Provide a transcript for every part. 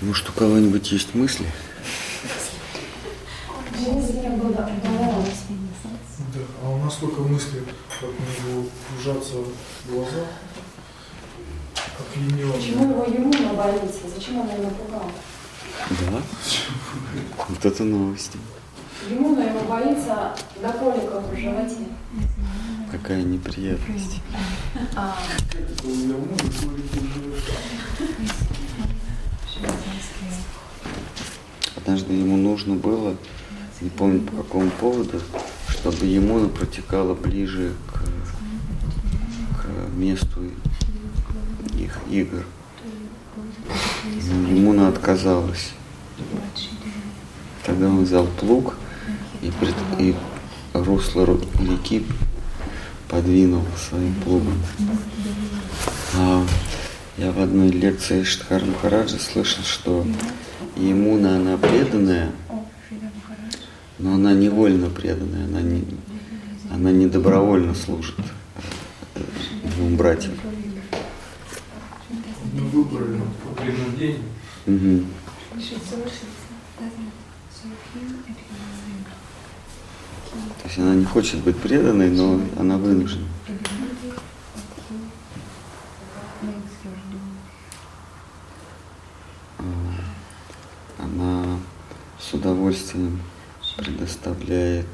Может, у кого-нибудь есть мысли? Да, а у нас только мысли, как у него кружатся глаза, опьяненный. Почему его ему боится? Зачем она его напугала? Да. Вот это новости. Ему на его боится до коликов в животе. Какая неприятность. А. Однажды ему нужно было, не помню по какому поводу, чтобы ему протекало ближе к, к месту их игр. Но Емуна отказалась. Тогда он взял плуг и, пред, и русло реки подвинул своим плугом. А я в одной лекции Штхар Махараджа слышал, что Емуна, она преданная, но она невольно преданная, она не, она не добровольно служит двум братьям. Выбрали по принуждению. Угу. То есть она не хочет быть преданной, но она вынуждена. А, она с удовольствием предоставляет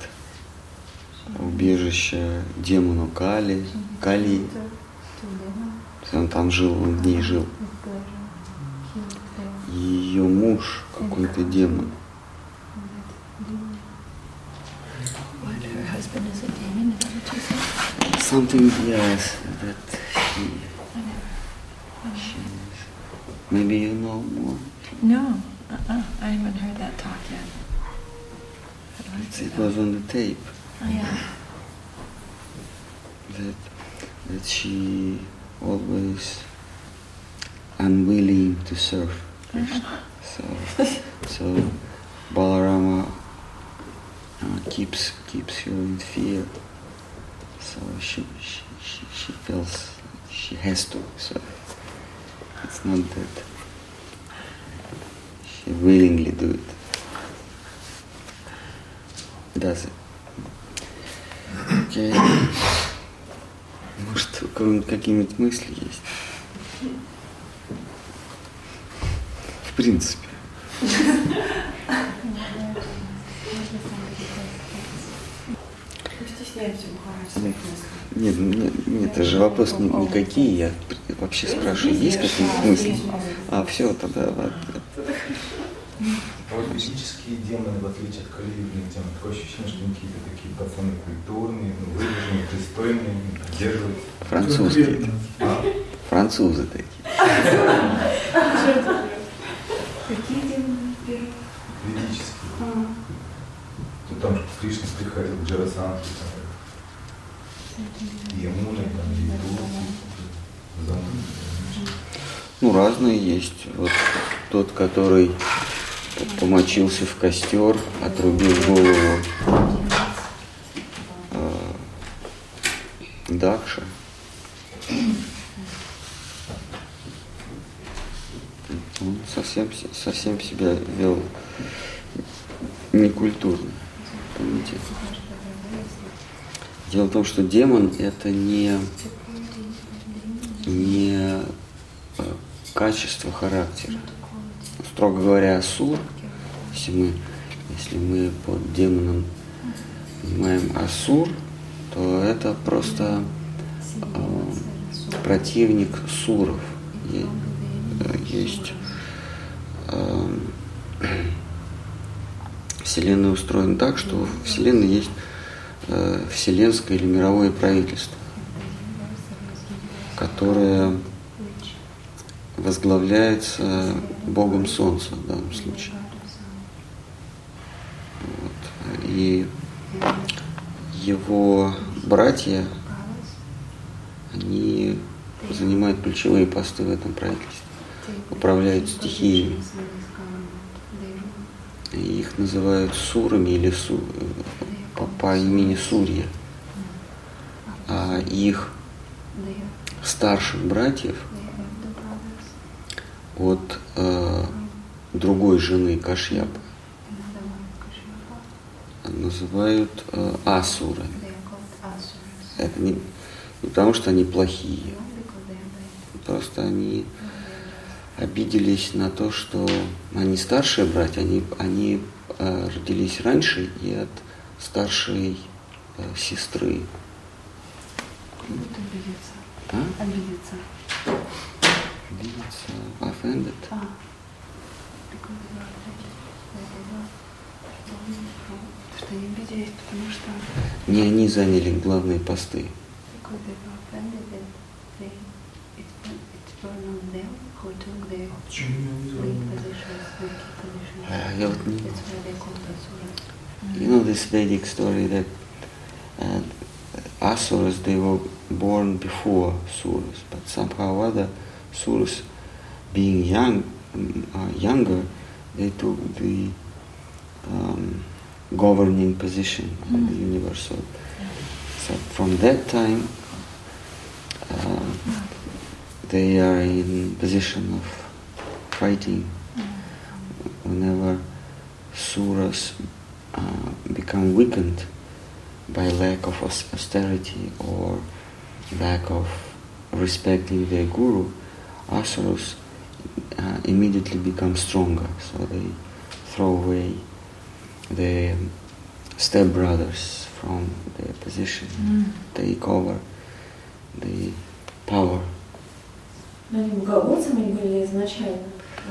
убежище демону Кали, Кали. Он там жил, он в ней жил. Ее муж какой-то демон. Something, yes, that she, she Maybe you know more. No, uh-uh. I haven't heard that talk yet. It was on the tape. Oh, yeah. That, that she always unwilling to serve. Uh-huh. So, so Balarama uh, keeps keeps her in fear. So she she, she, she feels she has to. So it's not that she willingly do it. Does it? Okay. Может, у кого-нибудь какие-нибудь мысли есть? В принципе. Нет, нет, нет, это же вопрос никакие, я вообще спрашиваю, есть какие-нибудь мысли? А, все, тогда ладно. А демоны, в отличие от каливных демонов, такое ощущение, что они какие-то такие пацаны культурные, ну, выдержанные, пристойные, поддерживают. Французские. А? Французы такие. Какие демоны Ведические. Ну там же Кришна приходил, Джарасанки, там, Ямуны, там, Ятурки, Ну, разные есть. Вот тот, который помочился в костер, отрубил голову э, Дакша. Он совсем, совсем себя вел некультурно. Помните? Дело в том, что демон это не, не э, качество характера строго говоря, Асур, если мы, если мы под демоном понимаем Асур, то это просто э, противник суров. Э, есть э, Вселенная устроена так, что в Вселенной есть э, вселенское или мировое правительство, которое возглавляется Богом Солнца в данном случае. Вот. И его братья, они занимают ключевые посты в этом правительстве, управляют стихиями. И их называют сурами или су, по, по имени Сурья. А их старших братьев – от э, другой жены Кашьяпы называют э, асурами. Это не, не потому, что они плохие, просто они обиделись на то, что они старшие братья, они, они э, родились раньше и от старшей э, сестры. Обидеться. А? Обидеться. Обидеться, offended. А. Because. Что они обиделись, потому что Не они заняли главные посты. не. А, Я вот не. You know this Vedic story that uh, Asuras they were born before Suras, but somehow or other Suras, being young, mm, uh, younger, they took the um, governing position in the universe. So, so from that time, um, they are in position of fighting whenever suras uh, become weakened by lack of austerity or lack of respecting their guru, asuras uh, immediately become stronger. So they throw away their stepbrothers from their position, take over the power. Но они богоборцами были изначально.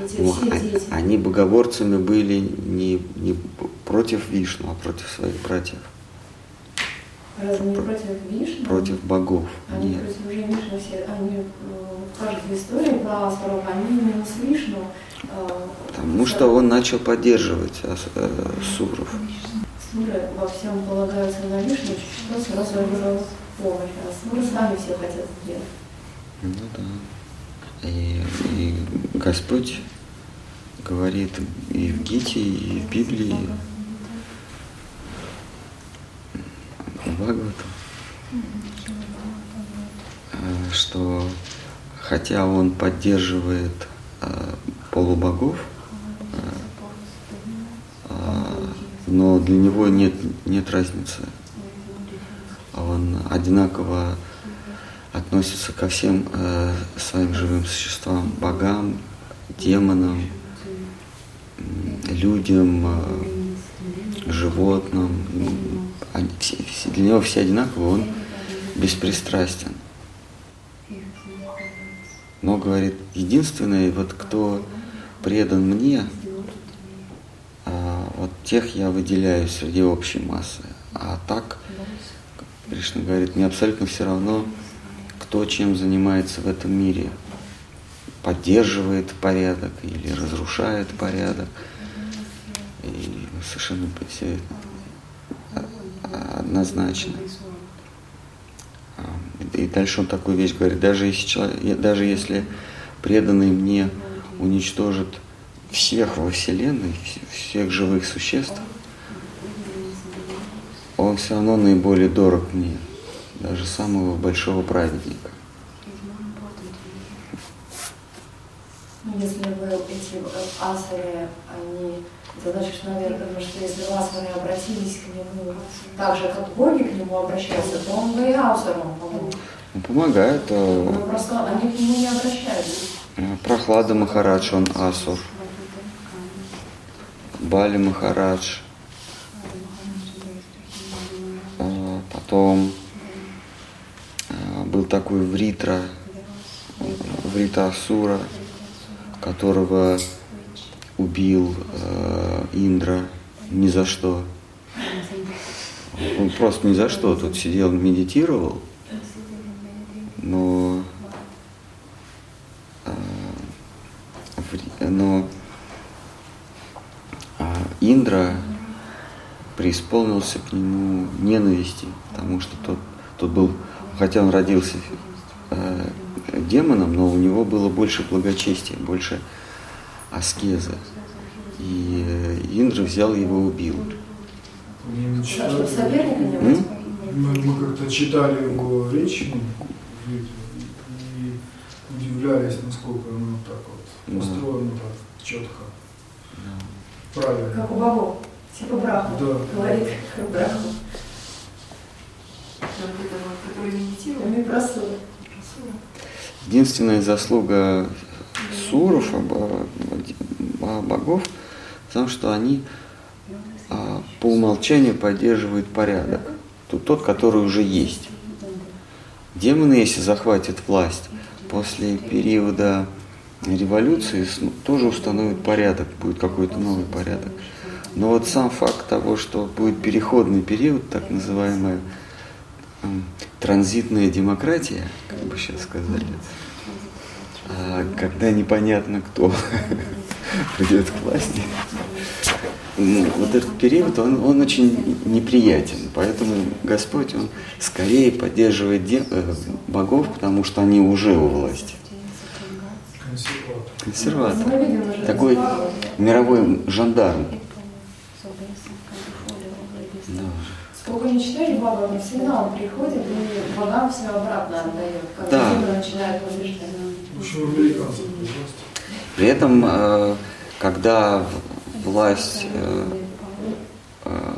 Эти Ну, все а- дети. Они богоборцами были не, не против Вишну, а против своих братьев, Разве не про- против Вишну? против богов. Они Нет. против Вишну все, они э, в каждой истории про Асуров, они именно с Вишну. Потому что он начал поддерживать э, суров. Суры во всем полагаются на Вишну, что сразу его помощь. А Суры сами все хотят сделать. Ну да. И, и Господь говорит и в Гите, и в Библии, и в Бхагаватам, э, что хотя он поддерживает э, полубогов, но для него нет, нет разницы. Он одинаково относится ко всем э, своим живым существам, богам, демонам, людям, э, животным. Для него все одинаково, он беспристрастен. Но говорит, единственное, вот кто предан мне, а, вот тех я выделяю среди общей массы. А так, Кришна говорит, мне абсолютно все равно, кто чем занимается в этом мире. Поддерживает порядок или разрушает порядок. И совершенно все однозначно. А, И дальше он такую вещь говорит, даже если, человек, даже если преданный мне уничтожит всех во Вселенной, вс- всех живых существ, он все равно наиболее дорог мне, даже самого большого праведника. Ну, если бы эти э, асуры, они, значит, наверное, потому что если асуры обратились к нему так же, как боги к нему обращаются, то он бы и асурам помог. Он помогает. э, Но просто они к нему не обращаются. Прохлада Махарадж, он асур. Бали Махарадж. Э, Потом э, был такой Вритра, Врита Асура, которого убил э, Индра ни за что. Он просто ни за что тут сидел, медитировал, но, но а, Индра преисполнился к нему ненависти, потому что тот, тот был, хотя он родился э, демоном, но у него было больше благочестия, больше аскезы. И э, Индра взял его и убил. Мы быть. Мы, как-то читали его речь и удивлялись, насколько оно так вот Да. построено так четко. Правильно. Как у богов. Типа брахма. Да. Говорит, как просуд. Единственная заслуга суров, богов, в том, что они а, по умолчанию поддерживают порядок. Тут тот, который уже есть. Демоны, если захватят власть, после периода революции с- тоже установят порядок, будет какой-то новый порядок. Но вот сам факт того, что будет переходный период, так называемая м, транзитная демократия, как бы сейчас сказали, а, когда непонятно кто придет к власти. Ну, вот этот период, он, он очень неприятен, поэтому Господь, Он скорее поддерживает де- э, богов, потому что они уже у власти. Консерватор. Консерватор. Мы видим уже Такой мировой жандарм. Да. Сколько не читали Баба, он приходит и богам все обратно отдает. Когда Да. Начинает побеждать. При этом, э, когда власть, э, э,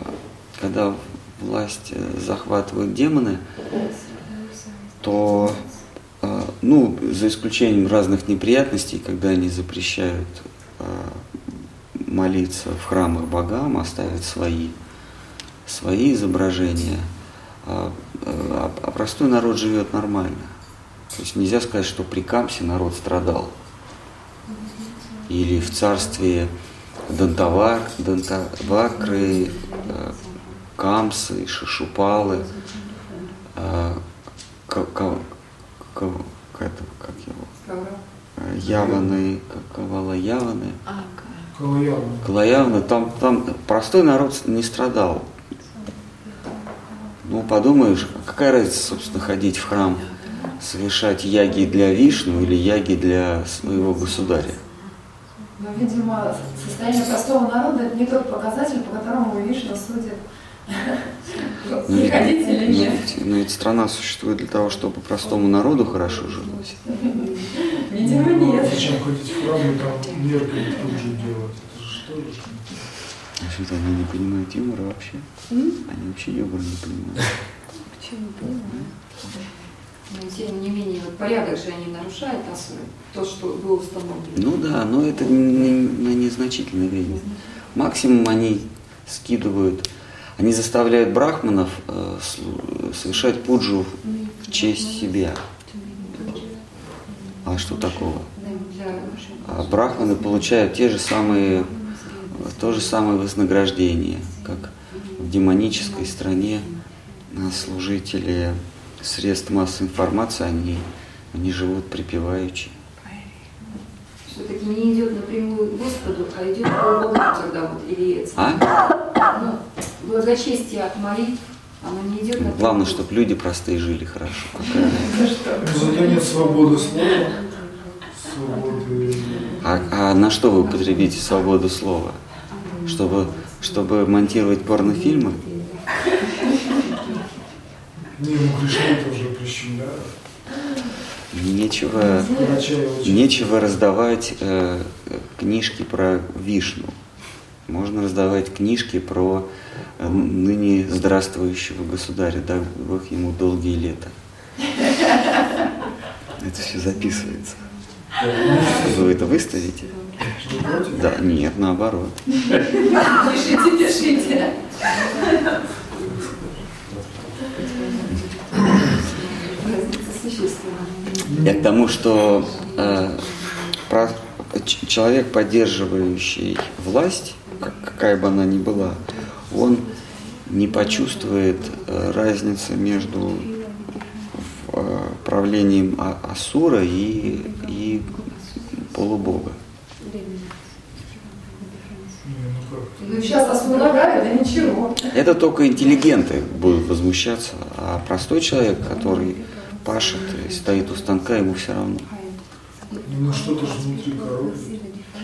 когда власть э, захватывают демоны, то, ну, за исключением разных неприятностей, когда они запрещают молиться в храмах богам, оставят свои, свои изображения, а, а- а простой народ живет нормально. То есть нельзя сказать, что при Камсе народ страдал. Или в царстве Дантавар, Дантавакры, э, Камсы, Шишупалы, э, Ка- Ка- Ка- как это- как его, Яваны, Ка- Кавала Яваны, Калаявна. Калаявны, там, там простой народ не страдал. Ну, подумаешь, какая разница, собственно, ходить в храм, совершать яги для Вишну или яги для своего государя? Но, видимо, состояние простого народа это не тот показатель, по которому Вишна судит, Ну, ведь- приходить или ну, нет. ведь- ну, ведь страна существует для того, чтобы простому народу хорошо жилось. Видимо, Ну, нет. Зачем ходить в храм и там меркой тут же делать? Это же что же? А что-то они не понимают юмора вообще. Они вообще юмора не понимают. Почему Но тем не менее, вот порядок же они нарушают асуры, то, что было установлено. Ну да, но это на незначительное время. Максимум они скидывают, они заставляют брахманов э, совершать пуджу в честь себя. А что такого? А брахманы получают те же самые, то же самое вознаграждение, как в демонической стране а, служители средств массовой информации, они, они живут припеваючи. все-таки не идет напрямую к Господу, а идет по Богу тогда вот, или это, А? ну, благочестие молитв, оно не идет напрямую. Главное, чтобы люди простые жили хорошо. Зато нет свободы слова. А, а на что вы употребите свободу слова? Чтобы, чтобы монтировать порнофильмы? Не, ну Кришна тоже прищемляют. Нечего, Врача очень. нечего раздавать э, книжки про Вишну. Можно раздавать книжки про э, ныне здравствующего государя, дай Бог ему долгие лета. Это все записывается. Вы это выставите? Да, нет, наоборот. Пишите, пишите. Я к тому, что э, про- человек, поддерживающий власть, как- какая бы она ни была, он не почувствует э, разницы между э, правлением А- Асура и, и полубога. Ну сейчас освобождали, да ничего. Это только интеллигенты будут возмущаться, а простой человек, который пашет и стоит у станка, ему все равно. Ну что-то же внутри коробки.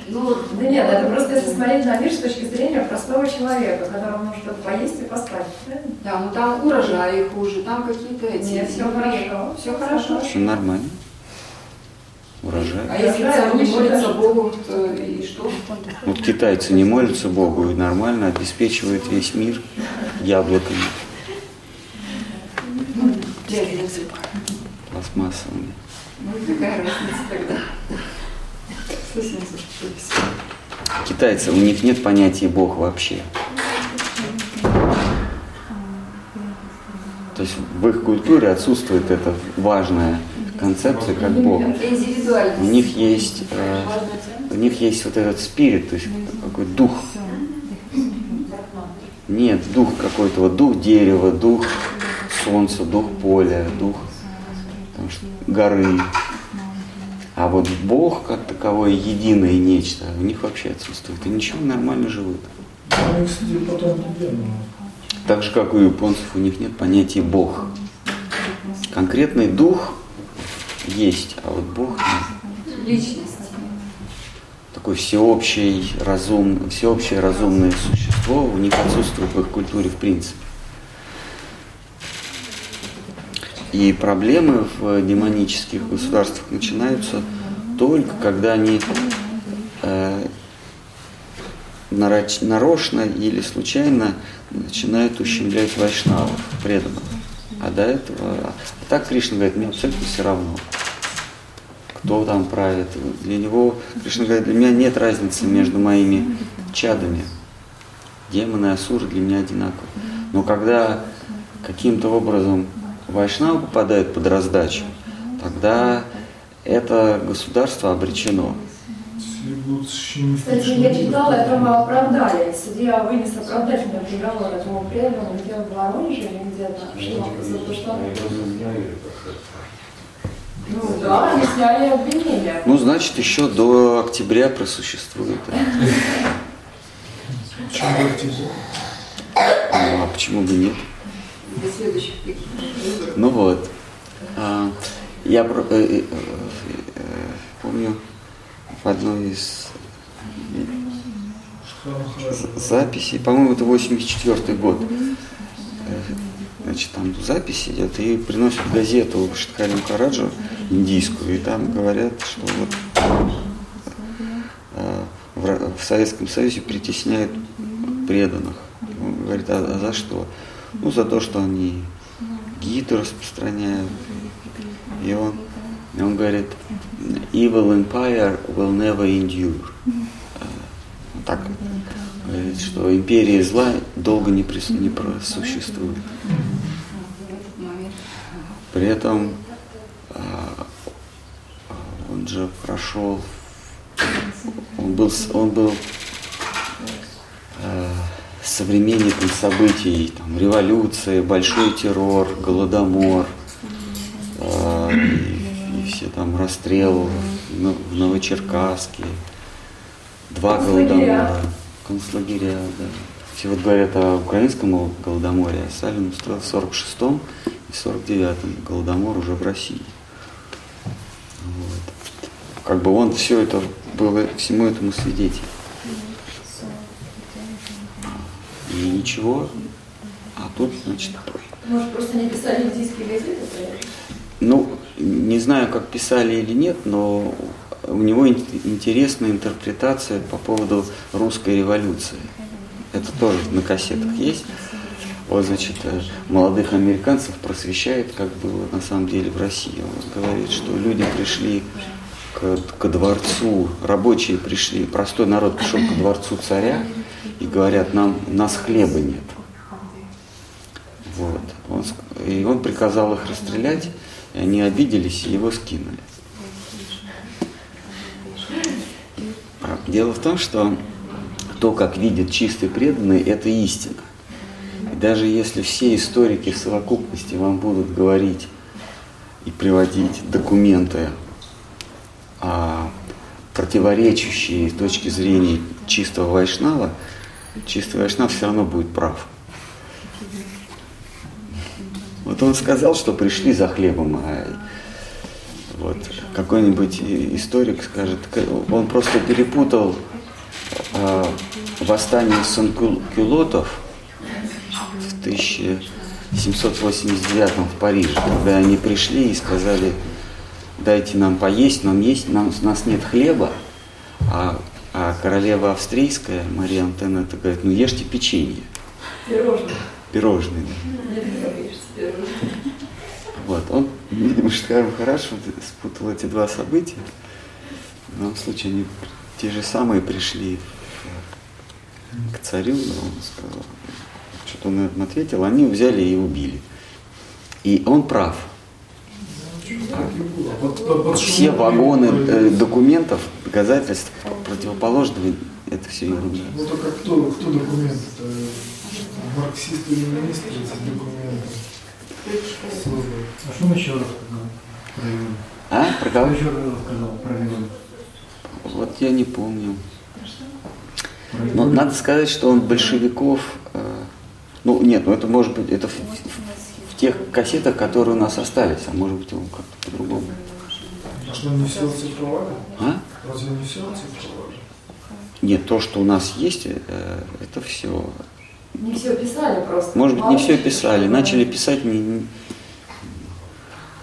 Ну, да нет, это просто если смотреть на мир с точки зрения простого человека, которому нужно поесть и поспать. правильно? Да, ну там урожаи хуже, там какие-то эти... Нет, все хорошо. Все хорошо. Все нормально. Уважают. А если царь не молится Богу, то и что? Вот китайцы не молятся Богу и нормально обеспечивают весь мир яблоками пластмассовыми. Ну какая разница тогда? Зашлись. Китайцы, у них нет понятия Бог вообще. То есть в их культуре отсутствует эта важная концепция как Бог. У них есть, э, у них есть вот этот спирит, то есть какой дух. Нет, дух какой-то, вот дух дерева, дух солнца, дух поля, дух горы. А вот Бог как таковое единое нечто у них вообще отсутствует. И ничего, нормально живут. Они, кстати, потом Гена. Так же, как и у японцев, у них нет понятия Бог. Конкретный дух есть, а вот Бог нет. Личность. такое всеобщее, разум, всеобщее разумное существо у них отсутствует в их культуре в принципе. И проблемы в демонических государствах начинаются только когда они э, нароч- нарочно или случайно начинают ущемлять вайшнавов, преданных. А до этого, а так Кришна говорит, мне абсолютно все равно кто там правит. Для него, Кришна говорит, для меня нет разницы между моими чадами. Демоны и асуры для меня одинаковы. Но когда каким-то образом Вайшнава попадает под раздачу, тогда это государство обречено. Кстати, я читала, это мы оправдали. Судья вынес оправдательный приговор этому преданному где-то в Воронеже или где-то за то, что... Ну да, они сняли обвинение. Ну, значит, еще до октября просуществует. Чем говорите Бог? Ну, а почему бы нет? Ну вот. А, я э, э, э, помню в одной из записей, по-моему, это 84 год. Значит, там запись идет и приносят газету Штхали Махараджу индийскую, и там говорят, что вот в, Советском Союзе притесняют преданных. Он говорит, а, а за что? Ну, за то, что они гиты распространяют. И он, и он говорит, evil empire will never endure. Вот Так говорит, что империя зла долго не, прис- не просуществует. При этом а, а, он же прошел, он был, он был а, современником событий, там, революции, большой террор, голодомор, а, и, и все там расстрелы в Но- в Новочеркасске, два голодомора, концлагеря, да. Все вот говорят о украинском голодоморе, а Сталин устроил в 46-м и 49-м голодомор уже в России. Вот. Как бы он все это был всему этому свидетель. И ничего, а тут, значит, Может, просто не писали индийские газеты ну, не знаю, как писали или нет, но у него ин- интересная интерпретация по поводу русской революции. Это тоже на кассетах есть. Вот, значит, э, молодых американцев просвещает, как было на самом деле в России. Он говорит, что люди пришли к, ко дворцу, рабочие пришли, простой народ пришел ко дворцу царя и говорят, нам, у нас хлеба нет. Вот. Он, и он приказал их расстрелять, и они обиделись и его скинули. Дело в том, что то, как видит чистый преданный, это истина. И даже если все историки в совокупности вам будут говорить и приводить документы, а, противоречащие с точки зрения чистого вайшнава, чистый вайшнав все равно будет прав. Вот он сказал, что пришли за хлебом, а вот какой-нибудь историк скажет, он просто перепутал а, восстание санкюлотов в 1789 в Париже, когда они пришли и сказали, дайте нам поесть, нам есть, нам, у нас нет хлеба, а, а королева австрийская, Мария Антонетта, говорит, ну ешьте печенье. Пирожные. Пирожные, да. Пирожные. Вот, он, видимо, Штхарм хорошо спутал эти два события. В любом случае, они те же самые пришли к царю, да, он сказал, что-то он ответил, они взяли и убили. И он прав. Все вагоны э, документов, доказательств противоположного, это все ерунда. Ну только кто, кто документ? Это марксисты или министры эти документы создали. А что он еще рассказал про Ивана? А? Про Что кого? еще рассказал про Ивана? Вот я не помню. Но надо сказать, что он большевиков, э, ну нет, ну это может быть, это тех кассетах, которые у нас остались, а может быть он как-то по-другому. А что не все оцифровали? А? Разве не все оцифровали? Нет, то, что у нас есть, э, это все. Не все писали просто. Может быть, не все писали. Начали писать не,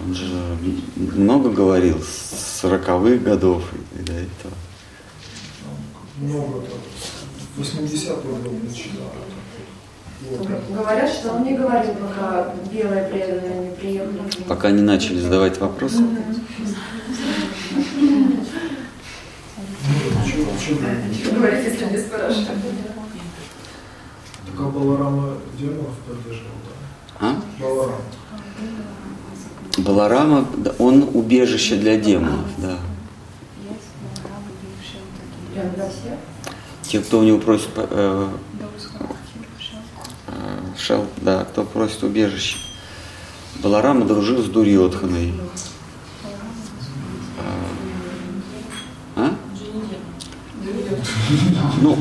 Он же много говорил с 40-х годов и до этого. Много там. 80-й год начинал. Говорят, что он не говорил, пока белые преданные не приехали. Пока не начали задавать вопросы. Говорить? Говорить, если не спрашивают? Только Баларама демонов поддерживал, да? А? Баларам. Баларама, да, он убежище для демонов, да. Те, кто у него просит э, шел, да, кто просит убежище. Баларама дружил с Дурьотханой. А? Ну,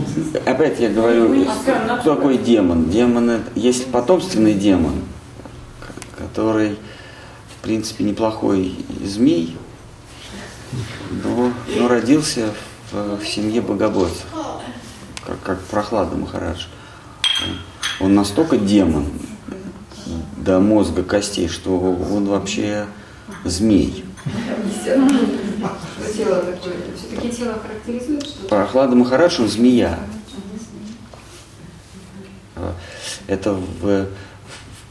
опять я говорю, кто такой демон? Демон, это- есть потомственный демон, который, в принципе, неплохой змей, но, но родился в, в семье богобойцев, как, как Прохлада Махарадж. Он, настолько демон до мозга костей, что он вообще змей. Что тело такое? Все-таки тело характеризует что-то? Прохлада Махарадж, он змея. Это в,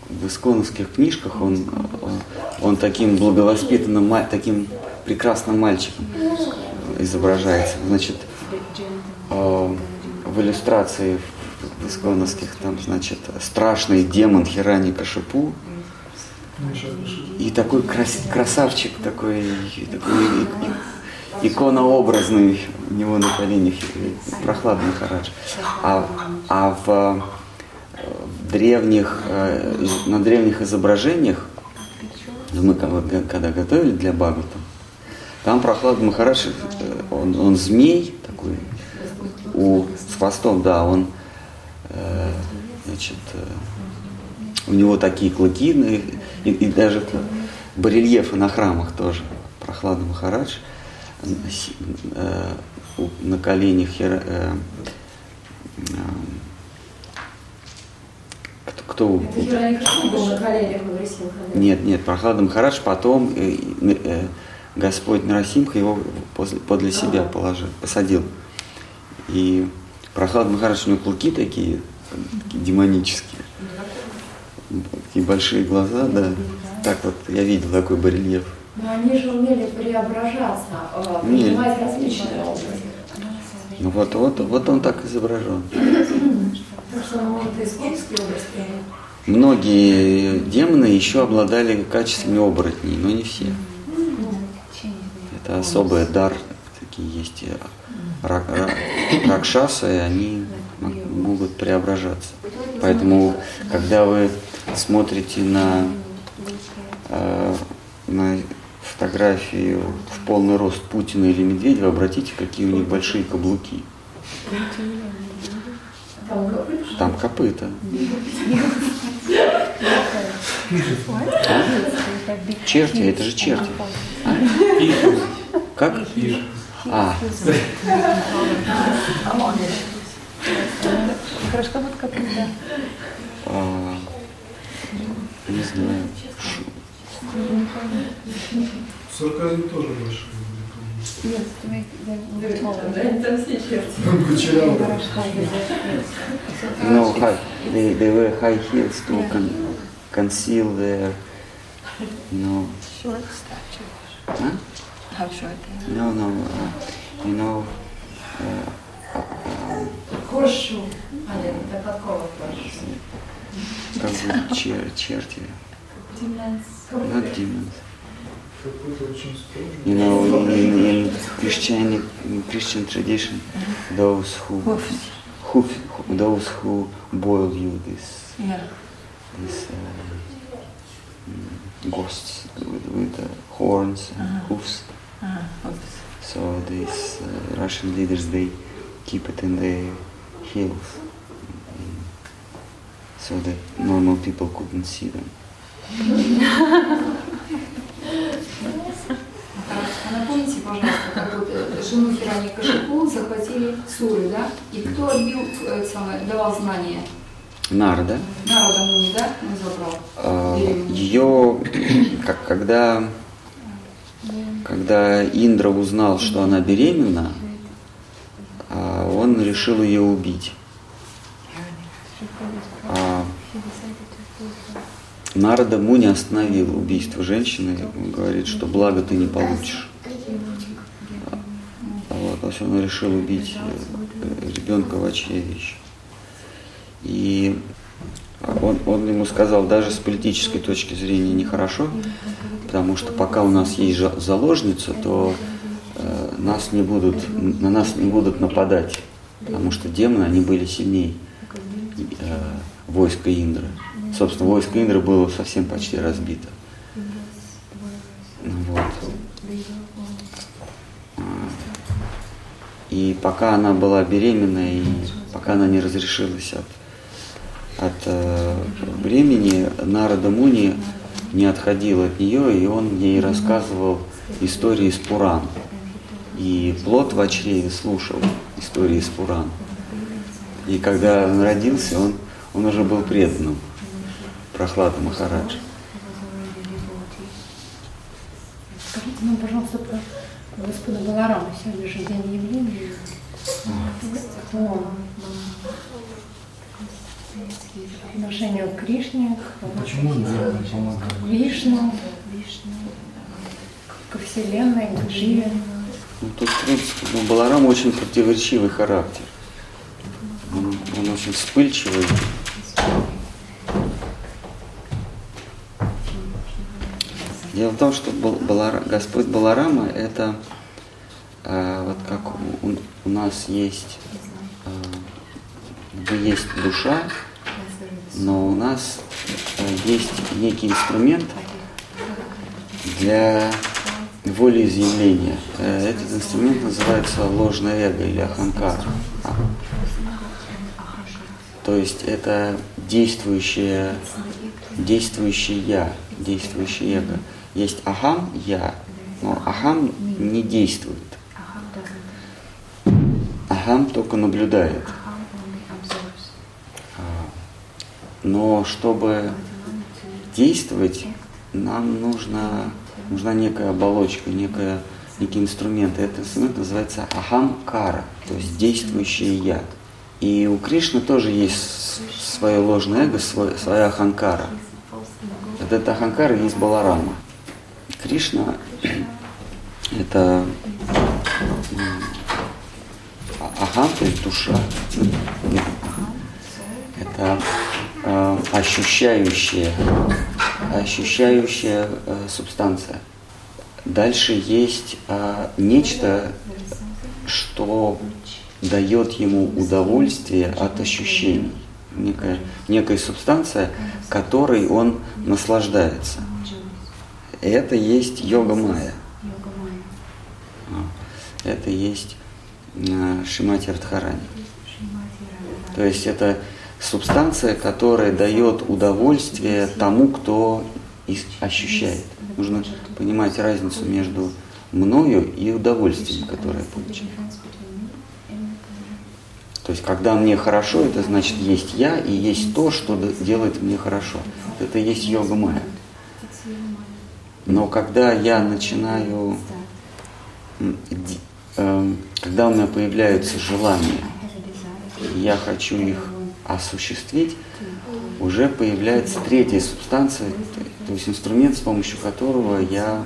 в исконовских книжках он, он, он таким благовоспитанным, таким прекрасным мальчиком изображается. Значит, э, в иллюстрации в исконовских там, значит, страшный демон Хирани Кашипу Ну, и такой крас- красавчик, такой, такой иконообразный у него на коленях прохладный Махарадж. А, а в, э, в древних, э, на древних изображениях, мы вот г- когда готовили для Бхагавата, там прохладный Махарадж, э, он, он змей такой, у, с хвостом, да, он, значит, э, у него такие клыки, ну, и, и- даже барельефы на храмах тоже. Прохлада Махарадж э, э, на коленях э, э, кто, кто был нет, нет, Прохлада Махарадж потом э, э, Господь Нарасимха его после, подле себя положил, посадил. И Прохлада Махарадж у него клыки такие, такие демонические. Такие большие глаза, да. Так вот, я видел такой барельеф. Но они же умели преображаться, Умели. принимать различные образы. Ну вот, вот, вот он так изображен. Многие демоны еще обладали качествами оборотней, но не все. Это особый дар, такие есть ракшасы, они могут преображаться. Поэтому, когда вы смотрите на, э, на фотографию в полный рост Путина или Медведева, обратите, какие у них большие каблуки. Там копыта. Черти, это же черти. А? Как? А, Хорошо, вот как это. а, не знаю. Сарказм тоже. Кучерявый. You know, high, they, they wear high heels to con- conceal their, you know, Short stature. huh? How short they are. No, no, uh, you know, uh, uh. А, нет, это подкова как бы чер, черти, not demons. Очень строгий. You know, in, in Christian in Christian tradition, those who, Hoofs. who, who those who boil you this Yeah. these uh, mm, ghosts with, with uh, horns and Uh-huh. hoofs. Hoofs. So these uh, Russian leaders they keep it in their heels, Mm, so that normal people couldn't see them. А напомните, пожалуйста, как вот э, жену Хирани Кашику захватили Суры, да? И кто отбил, э, самое, давал знания? Нарда. Народа Муни, да? Он забрал. А. Ее, как, когда, когда Индра узнал, что она беременна, а, он решил ее убить. А Нарада Муни остановил убийство женщины, он говорит, что благо ты не получишь. А, Вот, то есть он решил убить э, ребенка в очревище. И он, он ему сказал, даже с политической точки зрения нехорошо, потому что пока у нас есть заложница, то э, нас не будут, на нас не будут нападать, потому что демоны, они были сильнее э, войска Индры. Собственно, войско Индры было совсем почти разбито. Ну Вот. А, И пока она была беременна, и пока она не разрешилась от, от э, времени, Нарада Муни не отходил от нее, и он ей рассказывал истории из Пуран. И плод в чреве слушал истории из Пуран. И когда он родился, он, он уже был преданным Прохлада Махарадж. Скажите нам, пожалуйста, про Господа Баларама. Сегодня же день явления. Кто он? По отношению к Кришне, к Почему помогает? Вишну, ко Вселенной, к Дживе. Ну, тут, в принципе, ну, Баларам очень противоречивый характер. Он, он очень вспыльчивый. Дело в том, что Бал- Балара- Господь Баларама это э, вот как у, у нас есть, э, есть душа, но у нас э, есть некий инструмент для волеизъявления. Э, Этот инструмент называется ложное эго или аханкар. А. То есть это действующее, действующее я, действующее эго. Есть ахам, я, но ахам не действует. Ахам только наблюдает. А, Но чтобы действовать, нам нужно, нужна некая оболочка, некая, некий инструмент. И этот инструмент называется ахам-кара, то есть действующее я. И у Кришны тоже есть свое ложное эго, свой, своя аханкара. Вот эта аханкара есть Баларама. Кришна – это а- ахам, то есть душа. Это э, ощущающая, ощущающая э, субстанция. Дальше есть э, нечто, что дает ему удовольствие от ощущений. Некая, некая субстанция, которой он наслаждается. Это есть йога майя. Это есть Шимати Радхарани. То есть это субстанция, которая дает удовольствие тому, кто ощущает. Нужно понимать разницу между мною и удовольствием, которое я получаю. То есть, когда мне хорошо, это значит есть я и есть то, что делает мне хорошо. Это есть йога майя. Но когда я начинаю, эм, когда у меня появляются желания, я хочу их осуществить, уже появляется третья субстанция, то есть инструмент, с помощью которого я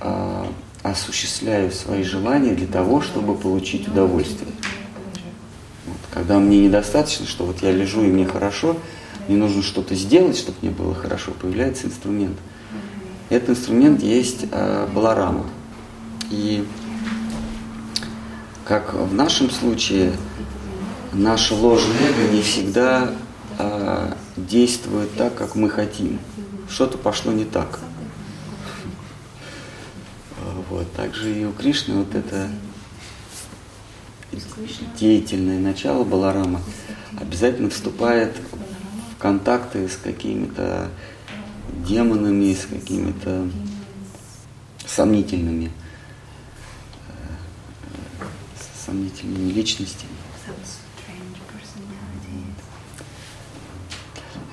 э, осуществляю свои желания для того, чтобы получить удовольствие. Вот, когда мне недостаточно, что вот я лежу и мне хорошо, мне нужно что-то сделать, чтобы мне было хорошо, появляется инструмент – этот инструмент есть э, баларама. И как в нашем случае, наше ложное эго не всегда э, действует так, как мы хотим. Что-то пошло не так. Вот. Также и у Кришны вот это деятельное начало Баларама обязательно вступает в контакты с какими-то демонами, с какими-то сомнительными, э, сомнительными личностями.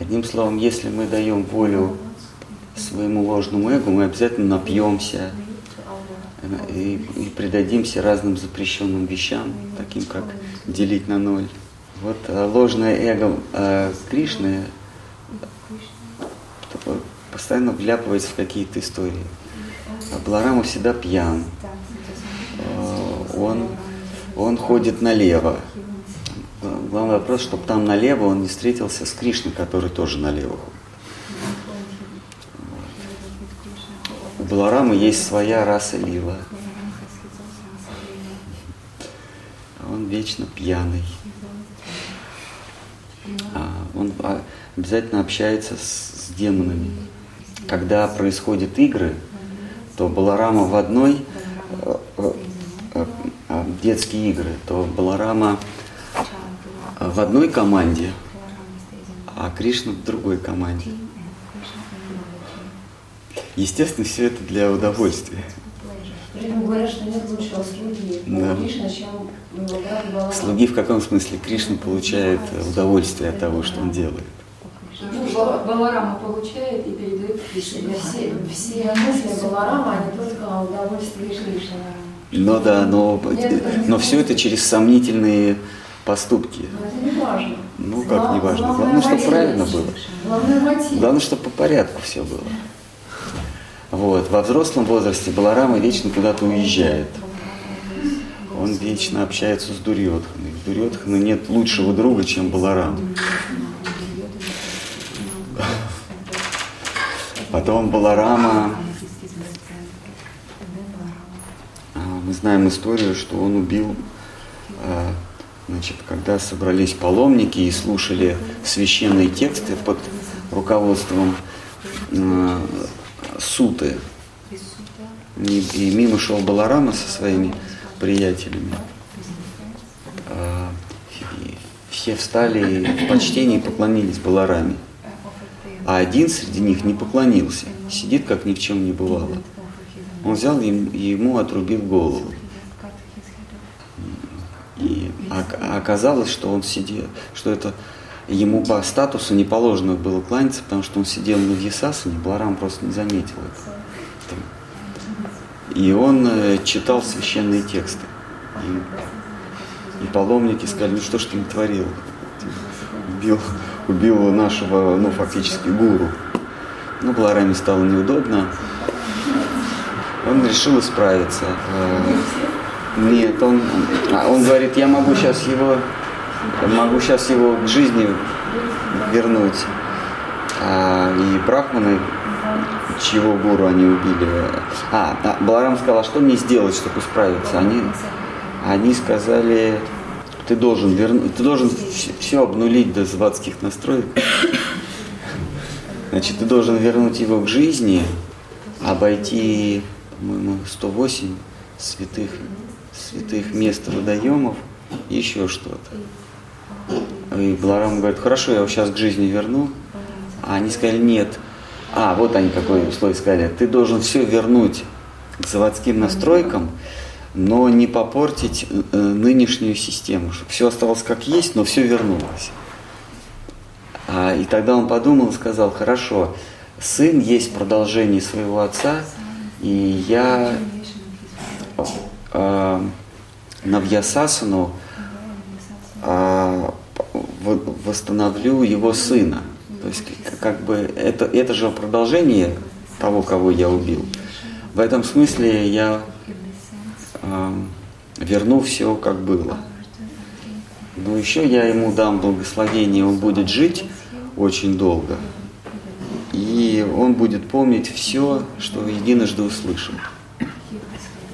Одним словом, если мы даем волю своему ложному эго, мы обязательно напьемся э, и, и предадимся разным запрещенным вещам, таким как делить на ноль. Вот э, ложное эго э, Кришны постоянно вляпывается в какие-то истории. А Баларама всегда пьян. Э, он, он ходит налево. Главный вопрос, чтобы там налево он не встретился с Кришной, который тоже налево ходит. У Баларамы есть своя раса лила. Он вечно пьяный. А он обязательно общается с, с демонами когда происходят игры, то Баларама в одной, э, э, э, детские игры, то Баларама в одной команде, а Кришна в другой команде. Естественно, все это для удовольствия. говорят, что нет лучшего слуги. Да. Кришна, чем Слуги в каком смысле? Кришна получает удовольствие от того, что он делает. Ну, Баларама получает и передает Кришне. Все, все мысли Баларама, они только о удовольствии Кришны. Ну да, но, но все это через сомнительные поступки. Но это не важно. Ну как не важно? Главное, чтобы правильно было. Главное мотив. Главное, чтобы по порядку все было. Вот. Во взрослом возрасте Баларама вечно куда-то уезжает. Он вечно общается с Дурьотханой. У Дурьотханы нет лучшего друга, чем Баларам. Потом Баларама, а, мы знаем историю, что он убил, а, значит, когда собрались паломники и слушали священные тексты под руководством а, Суты. И, и мимо шел Баларама со своими приятелями. Все встали в почтении и поклонились Балараме а один среди них не поклонился, сидит, как ни в чем не бывало. Он взял и ему отрубил голову. И оказалось, что он сидел, что это ему по статусу не положено было кланяться, потому что он сидел на Вьесасане, Баларам просто не заметил это. И он э, читал священные тексты. И, и паломники сказали, ну что ж ты не творил? Убил убил нашего, ну, фактически гуру. Ну, Балараме стало неудобно. Он решил исправиться. Нет, он, а, он говорит, я могу сейчас его, могу сейчас его к жизни вернуть. А, и брахманы, чьего гуру они убили. А, Баларам сказал, а что мне сделать, чтобы исправиться? Они, они сказали, ты должен вернуть, ты должен все обнулить до заводских настроек. Значит, ты должен вернуть его к жизни, обойти, по-моему, 108 святых, святых мест водоемов еще что-то. И Баларам говорит, хорошо, я его сейчас к жизни верну. А они сказали, нет. А, вот они какой условие сказали. Ты должен все вернуть к заводским настройкам, но не попортить э, нынешнюю систему, чтобы все оставалось как есть, но все вернулось. А, и тогда он подумал и сказал, хорошо, сын есть продолжение своего отца, и я э, Навьясасану э, восстановлю его сына. То есть как бы это, это же продолжение того, кого я убил. В этом смысле я э, верну все, как было. Но еще я ему дам благословение, он будет жить очень долго. И он будет помнить все, что единожды услышал.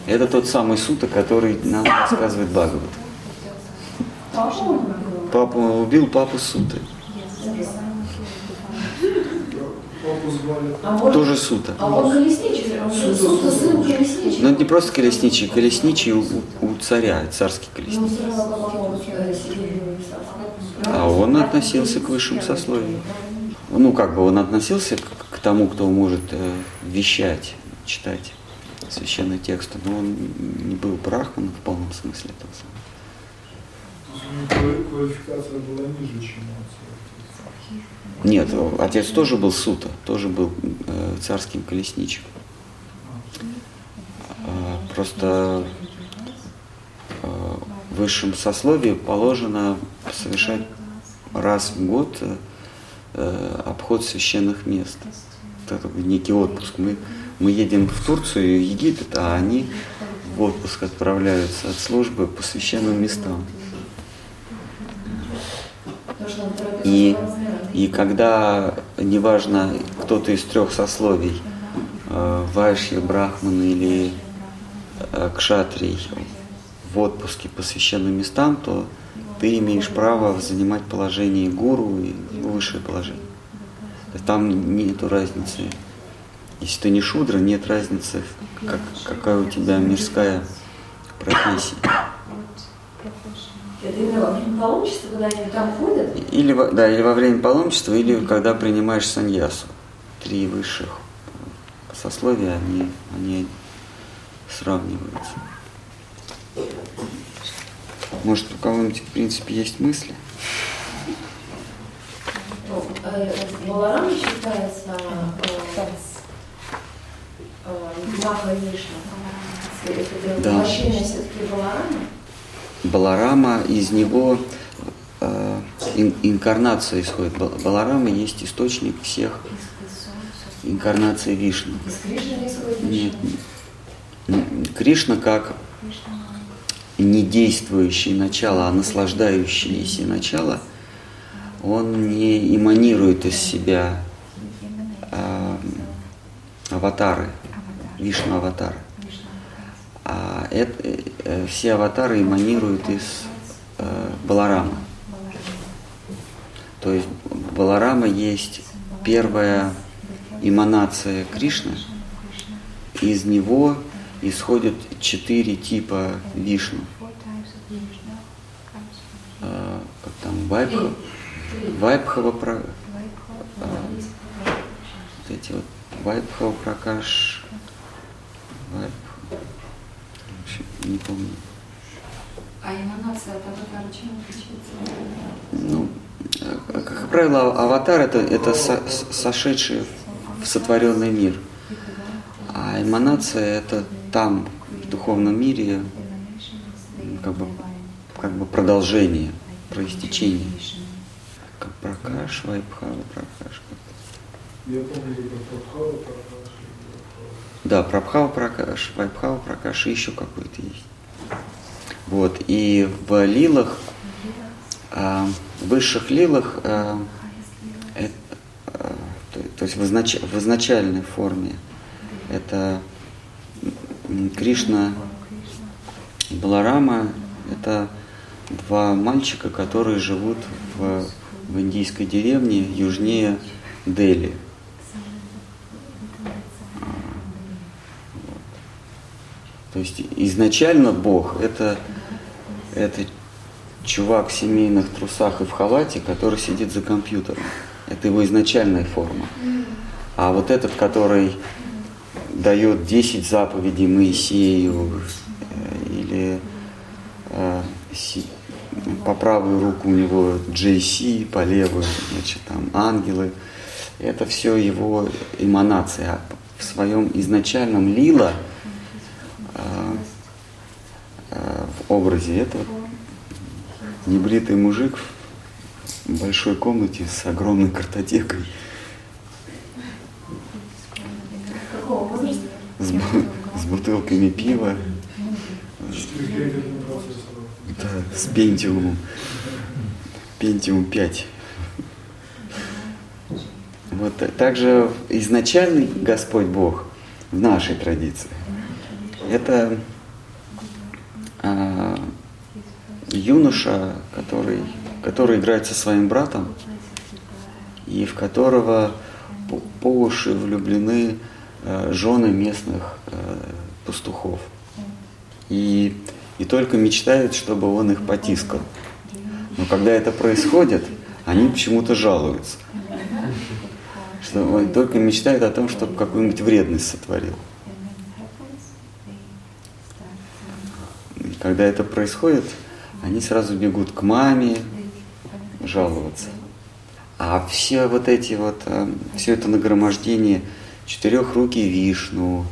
Это тот самый сута, который нам рассказывает Бхагават. Папу убил папу суты. Тоже сута. А он колесничий, он же сута, сын колесничий. Но это не просто колесничий, колесничий у, у царя, царский колесничий. А он относился к высшему сословию. Ну, как бы он относился к, к тому, кто может э, вещать, читать священные тексты, но он не был брахманом в полном смысле этого самого. Квалификация была ниже, чем отца. Нет, отец тоже был сута, тоже был э, царским колесничим. А, просто э, высшем сословии положено совершать раз в год э, обход священных мест. Это некий отпуск. Мы мы едем в Турцию и Египет, а они в отпуск отправляются от службы по священным местам. И, и когда, неважно, кто-то из трех сословий, э, Вайшья, Брахман или э, Кшатрий, в отпуске по священным местам, то ты имеешь право занимать положение гуру и высшее положение. Там нет разницы если ты не шудра, нет разницы, как, какая у тебя мирская профессия. Или, да, или во время паломничества, или когда принимаешь саньясу. Три высших сословия, они, они сравниваются. Может, у кого-нибудь, в принципе, есть мысли? Баларам считается Вишну. Да. все-таки Баларама? Баларама, из него э, ин, инкарнация исходит. Баларама есть источник всех инкарнаций Вишну. Из Кришны исходит Нет. Кришна как не действующее начало, а наслаждающееся начало, он не эманирует из себя э, аватары, Вишну аватары. А это, э, все аватары эманируют из э, Баларама. То есть Баларама есть первая эманация Кришны. Из него исходят четыре типа Вишну. Э, как там, Вайбха, Вайбхава, про, э, вот эти вот Вайбхава Пракаш, Вайб, не помню. А эманация от аватара чем отличается? Ну, э, как правило, аватар это, это со, сошедший в сотворенный мир. А эманация это там, в духовном мире, как бы, как бы продолжение, проистечение. Как Пракаш, Вайбхава, Пракаш. Я помню, как Пракаш. Да, Прабхава Пракаш, Вайбхава Пракаш и еще какой-то есть. Вот, и в лилах, э, в высших лилах, э, э, то, то есть в, изнач, в изначальной форме, это Кришна и Баларама, это два мальчика, которые живут в, в индийской деревне южнее Дели. Есть изначально Бог это, это чувак в семейных трусах и в халате, который сидит за компьютером. Это его изначальная форма. А вот этот, который дает 10 заповедей Моисею э, или э, по правую руку у него JC, по левую, значит, там ангелы, это все его эманация. В своем изначальном лила а, а, в образе это небритый мужик в большой комнате с огромной картотекой. С, с бутылками пива. Да, с пентиумом. Пентиум 5. Вот также изначальный Господь Бог в нашей традиции это а, юноша, который, который играет со своим братом и в которого по, по уши влюблены а, жены местных а, пастухов. И, и только мечтают, чтобы он их потискал. Но когда это происходит, они почему-то жалуются что он только мечтает о том, чтобы какую-нибудь вредность сотворил. Когда это происходит, они сразу бегут к маме жаловаться. А все вот эти вот, э, все это нагромождение четырехрукий Вишну,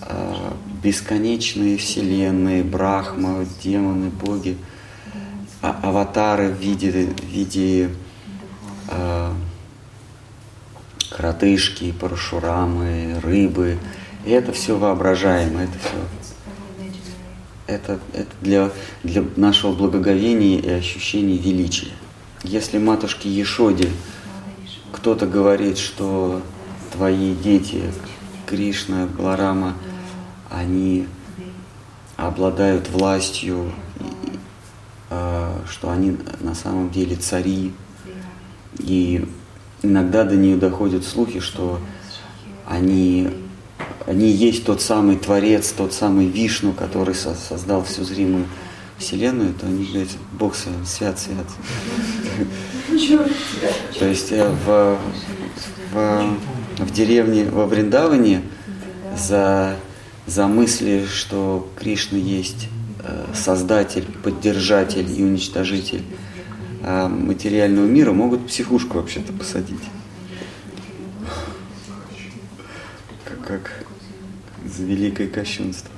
э, бесконечные вселенные, Брахма, демоны, боги, а, аватары в виде, в виде э, кротышки, парашурамы, рыбы. И это все воображаемо, это все это, это для, для нашего благоговения и ощущения величия. Если матушке Ешоде кто-то говорит, что твои дети, Кришна, Баларама, они обладают властью, а, что они на самом деле цари, и иногда до нее доходят слухи, что они, они есть тот самый Творец, тот самый Вишну, который создал всю зримую Вселенную, то они говорят, Бог свят, свят, свят. То есть э, в, в, в деревне во Вриндаване за, за мысли, что Кришна есть э, создатель, поддержатель и уничтожитель а материального мира могут психушку вообще-то посадить. Как, как за великое кощунство.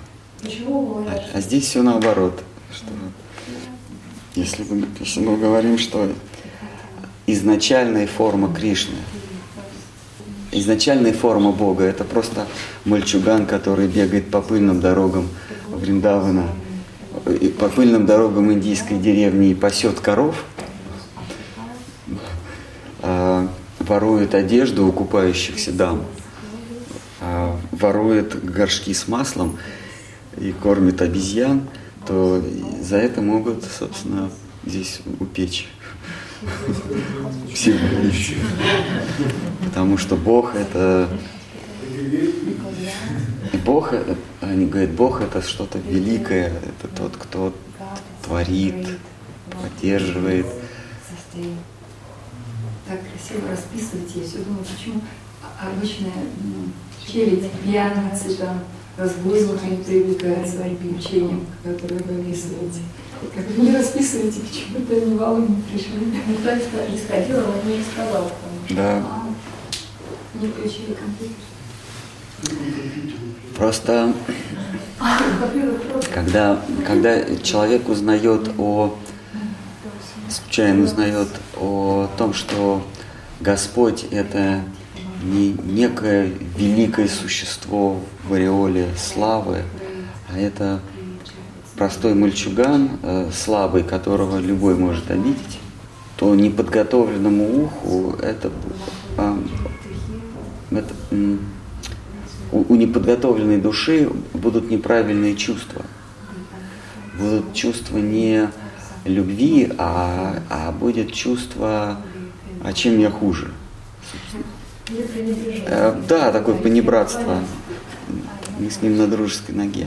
А, а здесь все наоборот. Что если, мы, если мы говорим, что изначальная форма Кришны, изначальная форма Бога, это просто мальчуган, который бегает по пыльным дорогам Вриндавана, по пыльным дорогам индийской деревни и пасет коров – ворует одежду у купающихся дам, а ворует горшки с маслом и кормит обезьян, то за это могут, собственно, здесь упечь. Всего Потому что Бог это... Бог, они говорят, Бог это что-то великое, это тот, кто творит, поддерживает так красиво расписываете. Я все думаю, почему обычная ну, челядь, пьяницы, там, разбойник, они привлекают своим учением, которое вы описываете. Как вы не расписываете, почему-то они валом не пришли. Никто не сходил, он мне не сказал. Да. А, не включили компьютер. Просто когда, когда человек узнает о случайно узнает о том, что Господь это не некое великое существо в ореоле славы, а это простой мальчуган, э, слабый, которого любой может обидеть, то неподготовленному уху это, э, это у, неподготовленной души будут неправильные чувства. Будут чувства не любви, а, а будет чувство, а чем я хуже. Э, да, такое понебратство. Мы с ним на дружеской ноге.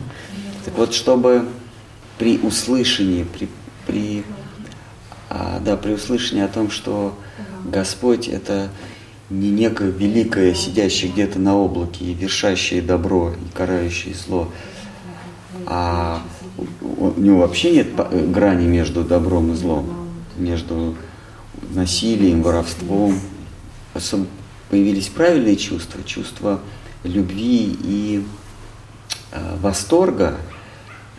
Так вот, чтобы при услышании, при, при, а, да, при услышании о том, что Господь это не некое великое, сидящее где-то на облаке и вершащее добро и карающее зло, а у него вообще нет э, грани между добром и злом, между насилием, воровством. Появились правильные чувства, чувства любви и э, восторга,